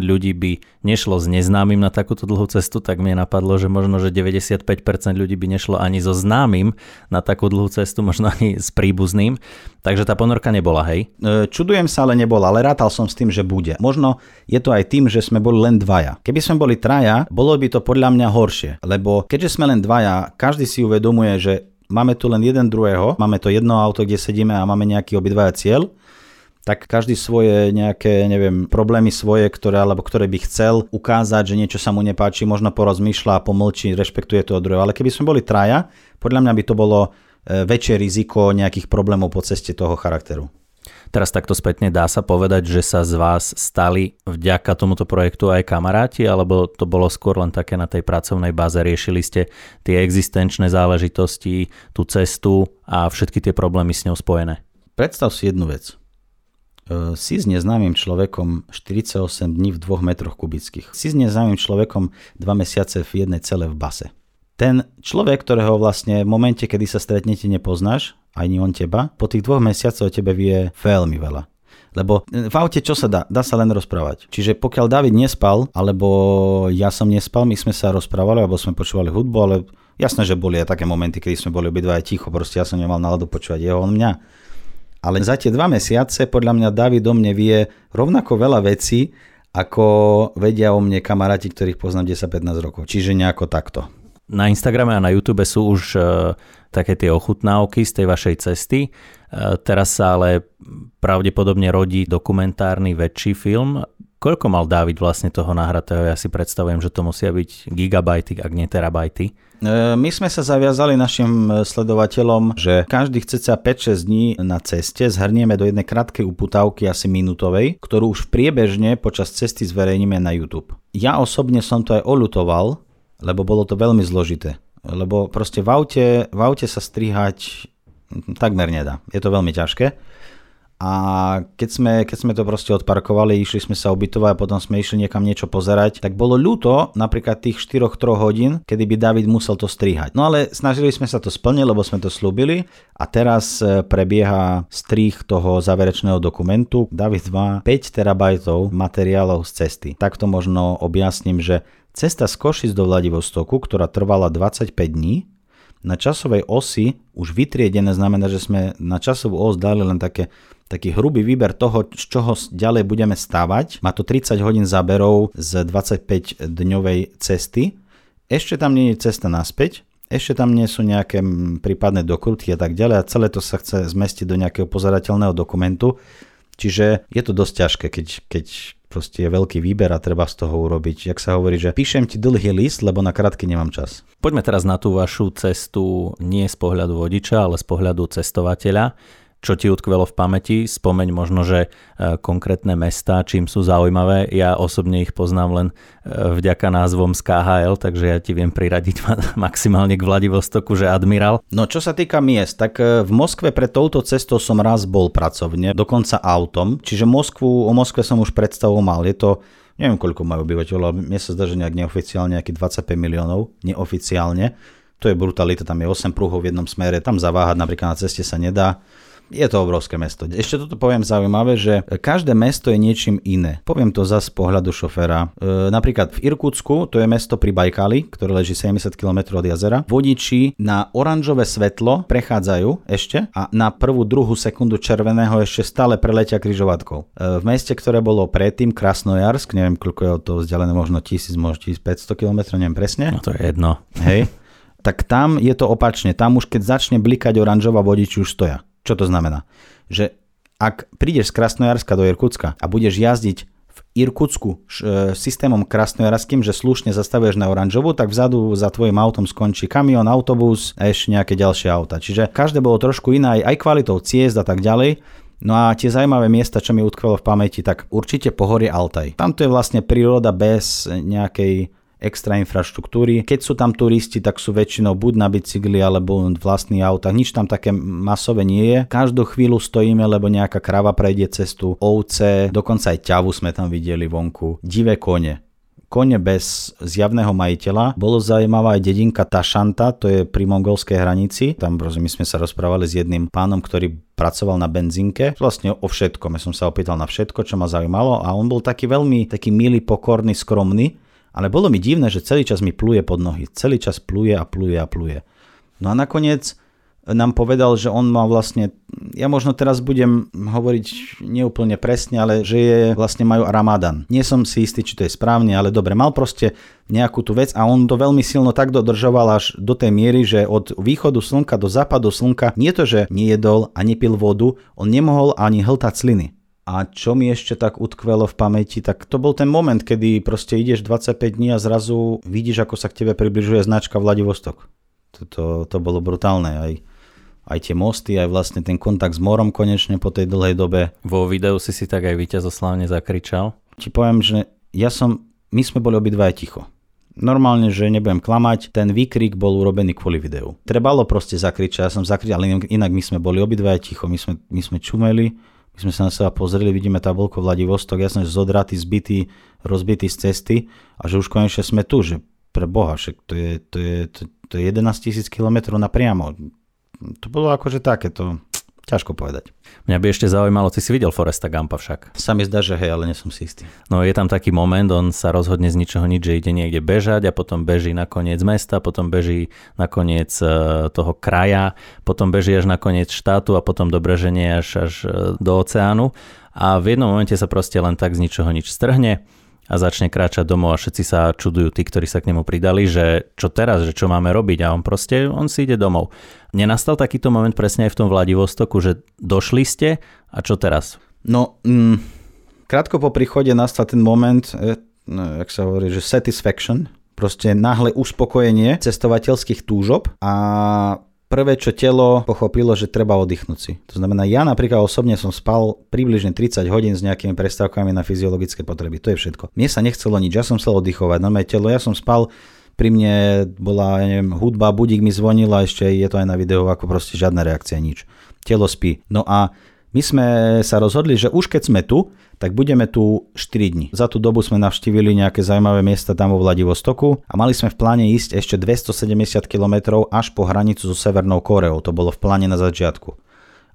Speaker 1: ľudí by nešlo s neznámym na takúto dlhú cestu, tak mne napadlo, že možno, že 95% ľudí by nešlo ani so známym na takú dlhú cestu, možno ani s príbuzným. Takže tá ponorka nebola, hej?
Speaker 2: E, čudujem sa, ale nebola, ale rátal som s tým, že bude. Možno je to aj tým, že sme boli len dvaja. Keby sme boli traja, bolo by to podľa mňa horšie, lebo keďže sme len dvaja, každý si uvedomuje, že máme tu len jeden druhého, máme to jedno auto, kde sedíme a máme nejaký obidvaja cieľ, tak každý svoje nejaké, neviem, problémy svoje, ktoré, alebo ktoré by chcel ukázať, že niečo sa mu nepáči, možno porozmýšľa pomlčí, rešpektuje to od druhého. Ale keby sme boli traja, podľa mňa by to bolo e, väčšie riziko nejakých problémov po ceste toho charakteru.
Speaker 1: Teraz takto spätne dá sa povedať, že sa z vás stali vďaka tomuto projektu aj kamaráti, alebo to bolo skôr len také na tej pracovnej báze, riešili ste tie existenčné záležitosti, tú cestu a všetky tie problémy s ňou spojené?
Speaker 2: Predstav si jednu vec. E, si s neznámym človekom 48 dní v 2 metroch kubických. Si s neznámym človekom 2 mesiace v jednej cele v base. Ten človek, ktorého vlastne v momente, kedy sa stretnete, nepoznáš, ani on teba, po tých dvoch mesiacoch o tebe vie veľmi veľa. Lebo v aute čo sa dá? Dá sa len rozprávať. Čiže pokiaľ David nespal, alebo ja som nespal, my sme sa rozprávali, alebo sme počúvali hudbu, ale jasné, že boli aj také momenty, kedy sme boli obidva aj ticho, proste ja som nemal náladu počúvať jeho, on mňa. Ale za tie dva mesiace podľa mňa David o mne vie rovnako veľa vecí, ako vedia o mne kamaráti, ktorých poznám 10-15 rokov. Čiže nejako takto.
Speaker 1: Na Instagrame a na YouTube sú už uh také tie ochutnávky z tej vašej cesty. E, teraz sa ale pravdepodobne rodí dokumentárny väčší film. Koľko mal Dávid vlastne toho nahratého? Ja si predstavujem, že to musia byť gigabajty, ak nie terabajty. E,
Speaker 2: my sme sa zaviazali našim sledovateľom, že každý chce sa 5-6 dní na ceste zhrnieme do jednej krátkej uputávky asi minútovej, ktorú už priebežne počas cesty zverejníme na YouTube. Ja osobne som to aj olutoval, lebo bolo to veľmi zložité lebo proste v aute, v aute sa strihať takmer nedá. Je to veľmi ťažké. A keď sme, keď sme to proste odparkovali, išli sme sa ubytovať a potom sme išli niekam niečo pozerať, tak bolo ľúto napríklad tých 4-3 hodín, kedy by David musel to strihať. No ale snažili sme sa to splniť, lebo sme to slúbili a teraz e, prebieha strih toho záverečného dokumentu. David má 5 terabajtov materiálov z cesty. Takto možno objasním, že Cesta z Košic do Vladivostoku, ktorá trvala 25 dní, na časovej osi už vytriedené znamená, že sme na časovú os dali len také, taký hrubý výber toho, z čoho ďalej budeme stávať. Má to 30 hodín záberov z 25-dňovej cesty. Ešte tam nie je cesta naspäť, ešte tam nie sú nejaké prípadné dokrutky a tak ďalej a celé to sa chce zmestiť do nejakého pozerateľného dokumentu. Čiže je to dosť ťažké, keď, keď proste je veľký výber a treba z toho urobiť. Jak sa hovorí, že píšem ti dlhý list, lebo na krátky nemám čas.
Speaker 1: Poďme teraz na tú vašu cestu nie z pohľadu vodiča, ale z pohľadu cestovateľa. Čo ti utkvelo v pamäti, spomeň možno, že e, konkrétne mesta, čím sú zaujímavé. Ja osobne ich poznám len e, vďaka názvom z KHL, takže ja ti viem priradiť maximálne k Vladivostoku, že admirál.
Speaker 2: No čo sa týka miest, tak e, v Moskve pred touto cestou som raz bol pracovne, dokonca autom, čiže Moskvu, o Moskve som už predstavu mal. Je to neviem koľko majú obyvateľov, ale mne sa zdá, že nejak neoficiálne nejaký 25 miliónov, neoficiálne. To je brutalita, tam je 8 prúhov v jednom smere, tam zaváhať napríklad na ceste sa nedá. Je to obrovské mesto. Ešte toto poviem zaujímavé, že každé mesto je niečím iné. Poviem to zase z pohľadu šoféra. E, napríklad v Irkutsku, to je mesto pri Bajkali, ktoré leží 70 km od jazera. Vodiči na oranžové svetlo prechádzajú ešte a na prvú, druhú sekundu červeného ešte stále preletia križovatkou. E, v meste, ktoré bolo predtým, Krasnojarsk, neviem koľko je to vzdialené, možno 1000, možno 1500 km, neviem presne.
Speaker 1: No to je jedno.
Speaker 2: Hej. tak tam je to opačne. Tam už keď začne blikať oranžová, vodiči už stoja. Čo to znamená? Že ak prídeš z Krasnojarska do Irkutska a budeš jazdiť v Irkutsku e, systémom krasnojarským, že slušne zastavuješ na oranžovú, tak vzadu za tvojim autom skončí kamión, autobus a ešte nejaké ďalšie auta. Čiže každé bolo trošku iné, aj kvalitou ciest a tak ďalej. No a tie zaujímavé miesta, čo mi utkvelo v pamäti, tak určite pohorie Altaj. Tam to je vlastne príroda bez nejakej extra infraštruktúry. Keď sú tam turisti, tak sú väčšinou buď na bicykli alebo v vlastných autách. Nič tam také masové nie je. Každú chvíľu stojíme, lebo nejaká krava prejde cestu, ovce, dokonca aj ťavu sme tam videli vonku, divé kone kone bez zjavného majiteľa. Bolo zaujímavá aj dedinka Tašanta, to je pri mongolskej hranici. Tam my sme sa rozprávali s jedným pánom, ktorý pracoval na benzínke. Vlastne o všetkom. Ja som sa opýtal na všetko, čo ma zaujímalo a on bol taký veľmi taký milý, pokorný, skromný ale bolo mi divné, že celý čas mi pluje pod nohy. Celý čas pluje a pluje a pluje. No a nakoniec nám povedal, že on má vlastne, ja možno teraz budem hovoriť neúplne presne, ale že je vlastne majú Ramadan. Nie som si istý, či to je správne, ale dobre, mal proste nejakú tú vec a on to veľmi silno tak dodržoval až do tej miery, že od východu slnka do západu slnka nie to, že nejedol a nepil vodu, on nemohol ani hltať sliny. A čo mi ešte tak utkvelo v pamäti, tak to bol ten moment, kedy proste ideš 25 dní a zrazu vidíš, ako sa k tebe približuje značka Vladivostok. To, to, bolo brutálne. Aj, aj tie mosty, aj vlastne ten kontakt s morom konečne po tej dlhej dobe.
Speaker 1: Vo videu si si tak aj víťazoslávne zakričal.
Speaker 2: Ti poviem, že ja som, my sme boli obidva ticho. Normálne, že nebudem klamať, ten výkrik bol urobený kvôli videu. Trebalo proste zakričať, ja som zakričal, ale inak my sme boli obidva ticho, my sme, my sme čumeli my sme sa na seba pozreli, vidíme tabulku Vladivostok, jasne, že zodratý, zbytý, rozbitý z cesty a že už konečne sme tu, že pre Boha, však to je, to je, to, to je 11 tisíc kilometrov napriamo. To bolo akože takéto, Ťažko povedať.
Speaker 1: Mňa by ešte zaujímalo, ty si videl Foresta Gampa však.
Speaker 2: Sa mi zdá, že hej, ale nie som si istý.
Speaker 1: No je tam taký moment, on sa rozhodne z ničoho nič, že ide niekde bežať a potom beží na koniec mesta, potom beží na koniec e, toho kraja, potom beží až na koniec štátu a potom do breženie až, až e, do oceánu. A v jednom momente sa proste len tak z ničoho nič strhne a začne kráčať domov a všetci sa čudujú, tí, ktorí sa k nemu pridali, že čo teraz, že čo máme robiť a on proste, on si ide domov. Nenastal takýto moment presne aj v tom Vladivostoku, že došli ste a čo teraz?
Speaker 2: No, mm, krátko po príchode nastal ten moment, eh, jak sa hovorí, že satisfaction, proste náhle uspokojenie cestovateľských túžob a prvé, čo telo pochopilo, že treba oddychnúť si. To znamená, ja napríklad osobne som spal približne 30 hodín s nejakými prestávkami na fyziologické potreby. To je všetko. Mne sa nechcelo nič, ja som chcel oddychovať. Normálne telo, ja som spal pri mne bola, ja neviem, hudba, budík mi zvonil a ešte je to aj na videu, ako proste žiadna reakcia, nič. Telo spí. No a my sme sa rozhodli, že už keď sme tu, tak budeme tu 4 dní. Za tú dobu sme navštívili nejaké zaujímavé miesta tam vo Vladivostoku a mali sme v pláne ísť ešte 270 km až po hranicu so Severnou Koreou. To bolo v pláne na začiatku.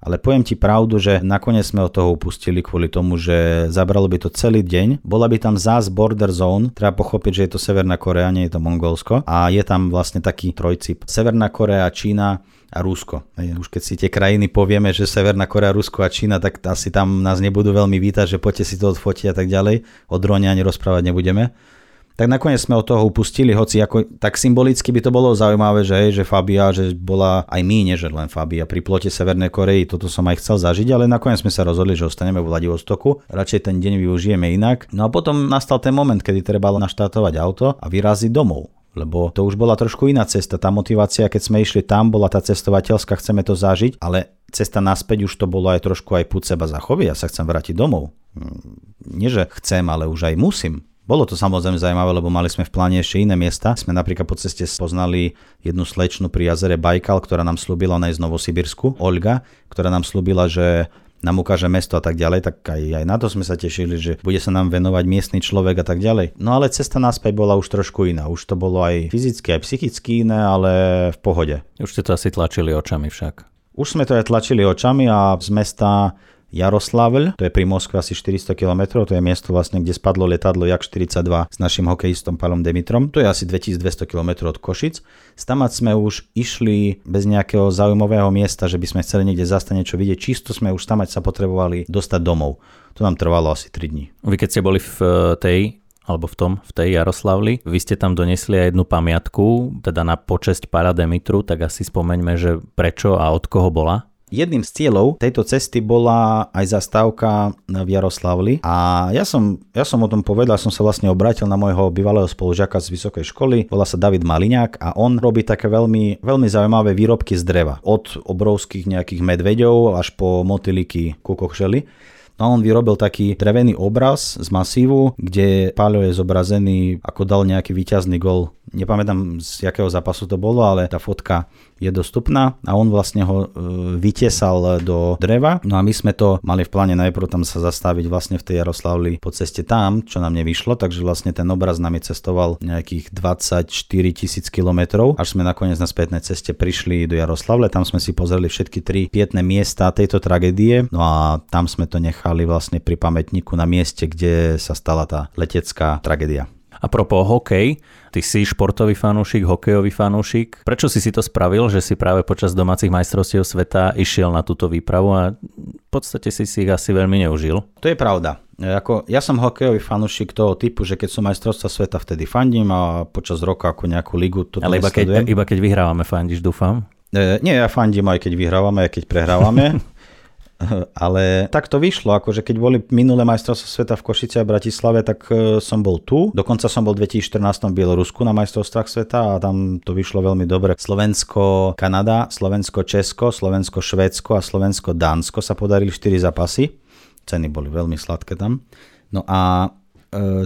Speaker 2: Ale poviem ti pravdu, že nakoniec sme od toho upustili kvôli tomu, že zabralo by to celý deň. Bola by tam zás border zone, treba pochopiť, že je to Severná Korea, nie je to Mongolsko. A je tam vlastne taký trojcip. Severná Korea, Čína, a Rusko. Už keď si tie krajiny povieme, že Severná Korea, Rusko a Čína, tak asi tam nás nebudú veľmi vítať, že poďte si to odfotiť a tak ďalej. O drone ani rozprávať nebudeme. Tak nakoniec sme od toho upustili, hoci ako, tak symbolicky by to bolo zaujímavé, že, že Fabia, že bola aj my, nie len Fabia, pri plote Severnej Korei, toto som aj chcel zažiť, ale nakoniec sme sa rozhodli, že ostaneme v Vladivostoku, radšej ten deň využijeme inak. No a potom nastal ten moment, kedy trebalo naštartovať auto a vyraziť domov lebo to už bola trošku iná cesta. Tá motivácia, keď sme išli tam, bola tá cestovateľská, chceme to zažiť, ale cesta naspäť už to bolo aj trošku aj púd seba zachovy, ja sa chcem vrátiť domov. Mm, nie, že chcem, ale už aj musím. Bolo to samozrejme zaujímavé, lebo mali sme v pláne ešte iné miesta. Sme napríklad po ceste poznali jednu slečnu pri jazere Bajkal, ktorá nám slúbila, ona je z Novosibirsku, Olga, ktorá nám slúbila, že nám ukáže mesto a tak ďalej, tak aj, aj na to sme sa tešili, že bude sa nám venovať miestny človek a tak ďalej. No ale cesta naspäť bola už trošku iná. Už to bolo aj fyzicky, aj psychicky iné, ale v pohode.
Speaker 1: Už ste to asi tlačili očami však.
Speaker 2: Už sme to aj tlačili očami a z mesta Jaroslavl, to je pri Moskve asi 400 km, to je miesto vlastne, kde spadlo letadlo Jak-42 s našim hokejistom Palom Demitrom, to je asi 2200 km od Košic. Stamať sme už išli bez nejakého zaujímavého miesta, že by sme chceli niekde zastať niečo vidieť, čisto sme už stamať sa potrebovali dostať domov. To nám trvalo asi 3 dní.
Speaker 1: Vy keď ste boli v eh, tej alebo v tom, v tej Jaroslavli. Vy ste tam donesli aj jednu pamiatku, teda na počesť Parademitru, tak asi spomeňme, že prečo a od koho bola.
Speaker 2: Jedným z cieľov tejto cesty bola aj zastávka v Jaroslavli a ja som, ja som o tom povedal, som sa vlastne obrátil na môjho bývalého spolužiaka z vysokej školy, volá sa David Maliňák a on robí také veľmi, veľmi zaujímavé výrobky z dreva. Od obrovských nejakých medveďov až po motylíky kukochšely. No on vyrobil taký drevený obraz z masívu, kde Páľo je zobrazený, ako dal nejaký výťazný gol nepamätám z jakého zápasu to bolo, ale tá fotka je dostupná. A on vlastne ho e, vytesal do dreva. No a my sme to mali v pláne najprv tam sa zastaviť vlastne v tej Jaroslavli po ceste tam, čo nám nevyšlo, takže vlastne ten obraz nami cestoval nejakých 24 tisíc kilometrov, až sme nakoniec na spätnej ceste prišli do Jaroslavle, tam sme si pozreli všetky tri pietné miesta tejto tragédie, no a tam sme to nechali vlastne pri pamätníku na mieste, kde sa stala tá letecká tragédia.
Speaker 1: A propos hokej, ty si športový fanúšik, hokejový fanúšik. Prečo si si to spravil, že si práve počas domácich majstrovstiev sveta išiel na túto výpravu a v podstate si si ich asi veľmi neužil?
Speaker 2: To je pravda. Ako, ja som hokejový fanúšik toho typu, že keď sú majstrovstvá sveta, vtedy fandím a počas roka ako nejakú ligu
Speaker 1: toto Ale iba keď, iba keď vyhrávame, fandíš, dúfam?
Speaker 2: E, nie, ja fandím aj keď vyhrávame, aj keď prehrávame. Ale tak to vyšlo, akože keď boli minulé majstrovstvá sveta v Košice a Bratislave, tak e, som bol tu. Dokonca som bol v 2014 v Bielorusku na majstrovstvách sveta a tam to vyšlo veľmi dobre. Slovensko, Kanada, Slovensko, Česko, Slovensko, Švédsko a Slovensko, Dánsko sa podarili 4 zápasy. Ceny boli veľmi sladké tam. No a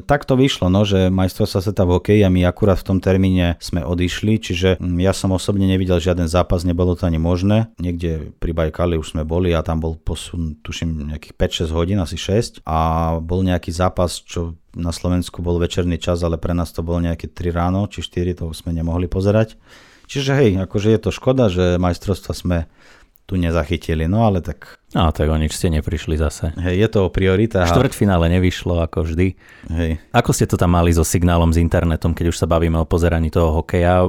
Speaker 2: tak to vyšlo, no, že majstrovstvá sveta v hokeji a my akurát v tom termíne sme odišli, čiže mm, ja som osobne nevidel žiaden zápas, nebolo to ani možné. Niekde pri Bajkali už sme boli a tam bol posun, tuším, nejakých 5-6 hodín, asi 6 a bol nejaký zápas, čo na Slovensku bol večerný čas, ale pre nás to bolo nejaké 3 ráno, či 4, to sme nemohli pozerať. Čiže hej, akože je to škoda, že majstrovstva sme tu nezachytili, no ale tak...
Speaker 1: No tak o nič ste neprišli zase.
Speaker 2: Hej, je to priorita.
Speaker 1: Štvrťfinále nevyšlo ako vždy.
Speaker 2: Hej.
Speaker 1: Ako ste to tam mali so signálom s internetom, keď už sa bavíme o pozeraní toho hokeja?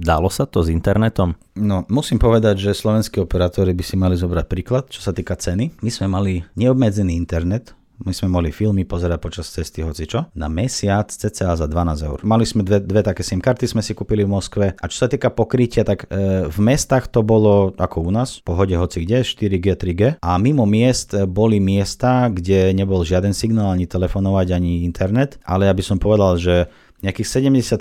Speaker 1: Dalo sa to s internetom?
Speaker 2: No, musím povedať, že slovenskí operátori by si mali zobrať príklad, čo sa týka ceny. My sme mali neobmedzený internet, my sme mohli filmy pozerať počas cesty čo? na mesiac cca za 12 eur. Mali sme dve, dve také SIM karty, sme si kúpili v Moskve a čo sa týka pokrytia, tak e, v mestách to bolo ako u nás, v pohode hoci kde, 4G, 3G a mimo miest boli miesta, kde nebol žiaden signál ani telefonovať, ani internet, ale ja by som povedal, že nejakých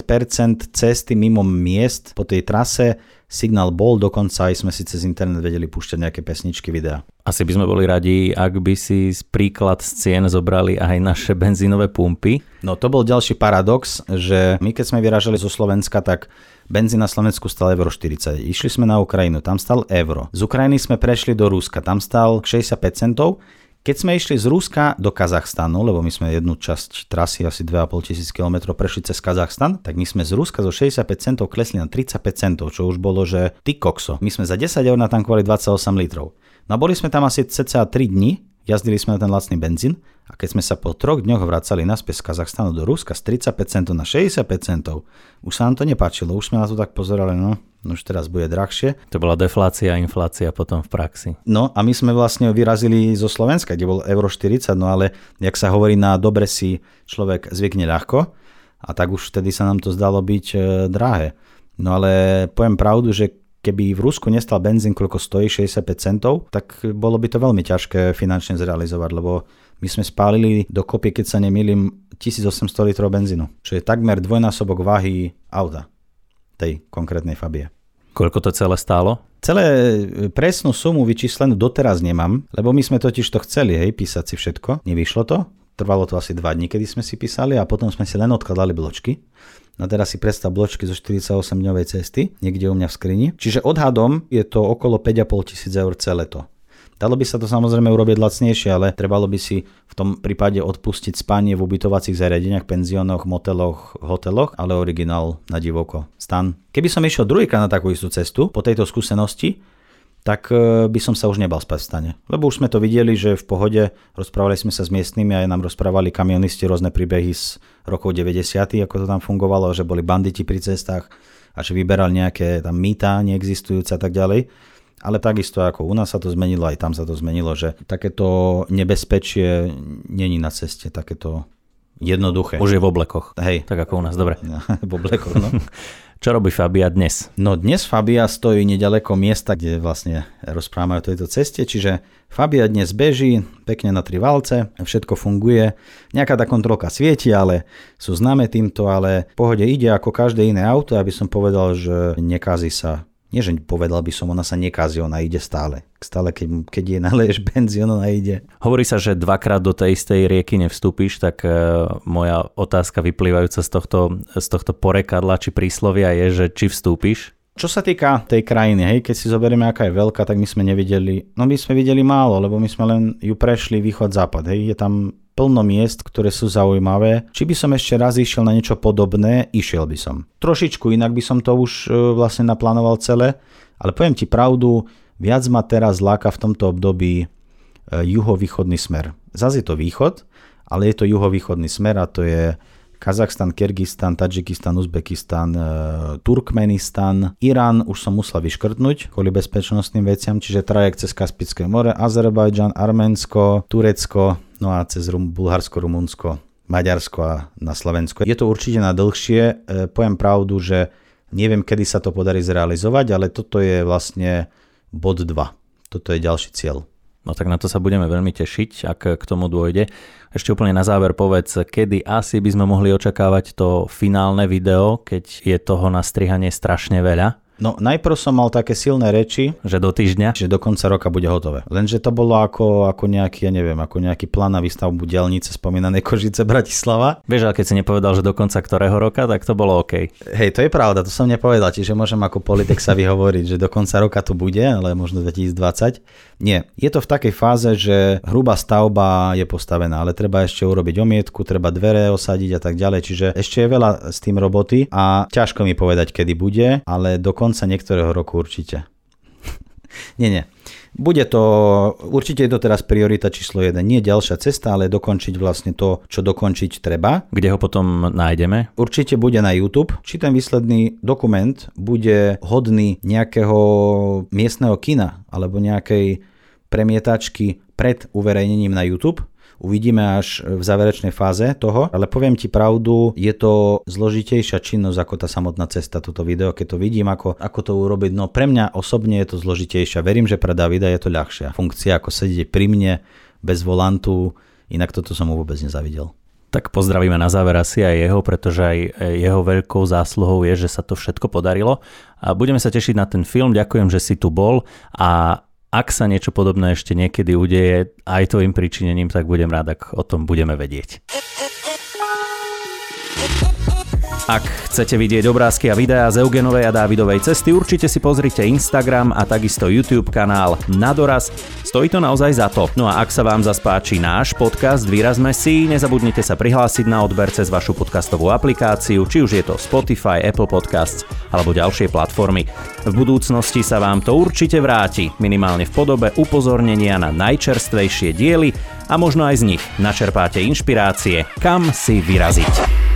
Speaker 2: 70% cesty mimo miest po tej trase signál bol, dokonca aj sme si cez internet vedeli púšťať nejaké pesničky, videá.
Speaker 1: Asi by sme boli radi, ak by si z príklad z cien zobrali aj naše benzínové pumpy.
Speaker 2: No to bol ďalší paradox, že my keď sme vyrážali zo Slovenska, tak benzín na Slovensku stal euro 40. Išli sme na Ukrajinu, tam stal euro. Z Ukrajiny sme prešli do Ruska, tam stal 65 centov keď sme išli z Ruska do Kazachstanu, lebo my sme jednu časť trasy, asi 2,5 tisíc km prešli cez Kazachstan, tak my sme z Ruska zo 65 centov klesli na 35 centov, čo už bolo, že ty kokso. My sme za 10 eur natankovali 28 litrov. No boli sme tam asi cca 3 dní, jazdili sme na ten lacný benzín a keď sme sa po troch dňoch vracali naspäť z Kazachstanu do Ruska z 35 centov na 65 centov, už sa nám to nepáčilo, už sme na to tak pozerali, no už teraz bude drahšie.
Speaker 1: To bola deflácia a inflácia potom v praxi.
Speaker 2: No a my sme vlastne vyrazili zo Slovenska, kde bol euro 40, no ale jak sa hovorí, na dobre si človek zvykne ľahko a tak už vtedy sa nám to zdalo byť e, drahé. No ale poviem pravdu, že keby v Rusku nestal benzín, koľko stojí 65 centov, tak bolo by to veľmi ťažké finančne zrealizovať, lebo my sme spálili dokopy, keď sa nemýlim, 1800 litrov benzínu, čo je takmer dvojnásobok váhy auta tej konkrétnej Fabie.
Speaker 1: Koľko to celé stálo?
Speaker 2: Celé e, presnú sumu vyčíslenú doteraz nemám, lebo my sme totiž to chceli, hej, písať si všetko. Nevyšlo to. Trvalo to asi 2 dní, kedy sme si písali a potom sme si len odkladali bločky. No teraz si predstav bločky zo 48-dňovej cesty, niekde u mňa v skrini. Čiže odhadom je to okolo 5,5 tisíc eur celé to. Dalo by sa to samozrejme urobiť lacnejšie, ale trebalo by si v tom prípade odpustiť spanie v ubytovacích zariadeniach, penziónoch, moteloch, hoteloch, ale originál na divoko. Stan. Keby som išiel druhýkrát na takú istú cestu, po tejto skúsenosti, tak e, by som sa už nebal spať v stane. Lebo už sme to videli, že v pohode rozprávali sme sa s miestnymi a aj nám rozprávali kamionisti rôzne príbehy z rokov 90., ako to tam fungovalo, že boli banditi pri cestách a že vyberali nejaké tam mýta neexistujúce a tak ďalej. Ale takisto ako u nás sa to zmenilo, aj tam sa to zmenilo, že takéto nebezpečie není na ceste, takéto jednoduché.
Speaker 1: Už je v oblekoch.
Speaker 2: Hej.
Speaker 1: Tak ako u nás, dobre.
Speaker 2: v oblekoch, no.
Speaker 1: Čo robí Fabia dnes?
Speaker 2: No dnes Fabia stojí nedaleko miesta, kde vlastne rozprávame o tejto ceste, čiže Fabia dnes beží pekne na tri valce, všetko funguje, nejaká tá kontrolka svieti, ale sú známe týmto, ale v pohode ide ako každé iné auto, aby som povedal, že nekazí sa nie že povedal by som, ona sa nekazí, ona ide stále. Stále, keď, keď je naleješ benzín, ona ide.
Speaker 1: Hovorí sa, že dvakrát do tej istej rieky nevstúpiš, tak e, moja otázka vyplývajúca z tohto, z tohto porekadla či príslovia je, že či vstúpiš?
Speaker 2: Čo sa týka tej krajiny, hej, keď si zoberieme, aká je veľká, tak my sme nevideli, no my sme videli málo, lebo my sme len ju prešli východ-západ, hej, je tam plno miest, ktoré sú zaujímavé. Či by som ešte raz išiel na niečo podobné, išiel by som. Trošičku inak by som to už e, vlastne naplánoval celé, ale poviem ti pravdu, viac ma teraz láka v tomto období e, juhovýchodný smer. Zase je to východ, ale je to juhovýchodný smer a to je Kazachstan, Kyrgyzstan, Tadžikistan, Uzbekistan, e, Turkmenistan, Irán už som musel vyškrtnúť kvôli bezpečnostným veciam, čiže trajekt cez Kaspické more, Azerbajdžan, Arménsko, Turecko, no a cez Rum, Bulharsko, Rumunsko, Maďarsko a na Slovensko. Je to určite na dlhšie, e, poviem pravdu, že neviem, kedy sa to podarí zrealizovať, ale toto je vlastne bod 2. Toto je ďalší cieľ.
Speaker 1: No tak na to sa budeme veľmi tešiť, ak k tomu dôjde. Ešte úplne na záver povedz, kedy asi by sme mohli očakávať to finálne video, keď je toho na strihanie strašne veľa?
Speaker 2: No najprv som mal také silné reči,
Speaker 1: že do týždňa,
Speaker 2: že do konca roka bude hotové. Lenže to bolo ako, ako nejaký, ja neviem, ako nejaký plán na výstavbu dielnice spomínanej Kožice Bratislava.
Speaker 1: Vieš, ale keď si nepovedal, že do konca ktorého roka, tak to bolo OK.
Speaker 2: Hej, to je pravda, to som nepovedal, čiže môžem ako politik sa vyhovoriť, že do konca roka to bude, ale možno 2020. Nie, je to v takej fáze, že hrubá stavba je postavená, ale treba ešte urobiť omietku, treba dvere osadiť a tak ďalej, čiže ešte je veľa s tým roboty a ťažko mi povedať, kedy bude, ale do konca niektorého roku určite. nie, nie. Bude to, určite je to teraz priorita číslo 1. Nie ďalšia cesta, ale dokončiť vlastne to, čo dokončiť treba.
Speaker 1: Kde ho potom nájdeme?
Speaker 2: Určite bude na YouTube. Či ten výsledný dokument bude hodný nejakého miestneho kina alebo nejakej premietačky pred uverejnením na YouTube, Uvidíme až v záverečnej fáze toho, ale poviem ti pravdu, je to zložitejšia činnosť ako tá samotná cesta, toto video, keď to vidím, ako, ako to urobiť. No pre mňa osobne je to zložitejšia. Verím, že pre Davida je to ľahšia funkcia, ako sedieť pri mne bez volantu, inak toto som mu vôbec nezavidel.
Speaker 1: Tak pozdravíme na záver asi aj jeho, pretože aj jeho veľkou zásluhou je, že sa to všetko podarilo. A budeme sa tešiť na ten film, ďakujem, že si tu bol a ak sa niečo podobné ešte niekedy udeje aj tvojim príčinením, tak budem rád, ak o tom budeme vedieť. Ak chcete vidieť obrázky a videá z Eugenovej a Dávidovej cesty, určite si pozrite Instagram a takisto YouTube kanál Nadoraz. Stojí to naozaj za to. No a ak sa vám zaspáči náš podcast Výrazme si, nezabudnite sa prihlásiť na odber cez vašu podcastovú aplikáciu, či už je to Spotify, Apple Podcasts alebo ďalšie platformy. V budúcnosti sa vám to určite vráti, minimálne v podobe upozornenia na najčerstvejšie diely a možno aj z nich načerpáte inšpirácie, kam si vyraziť.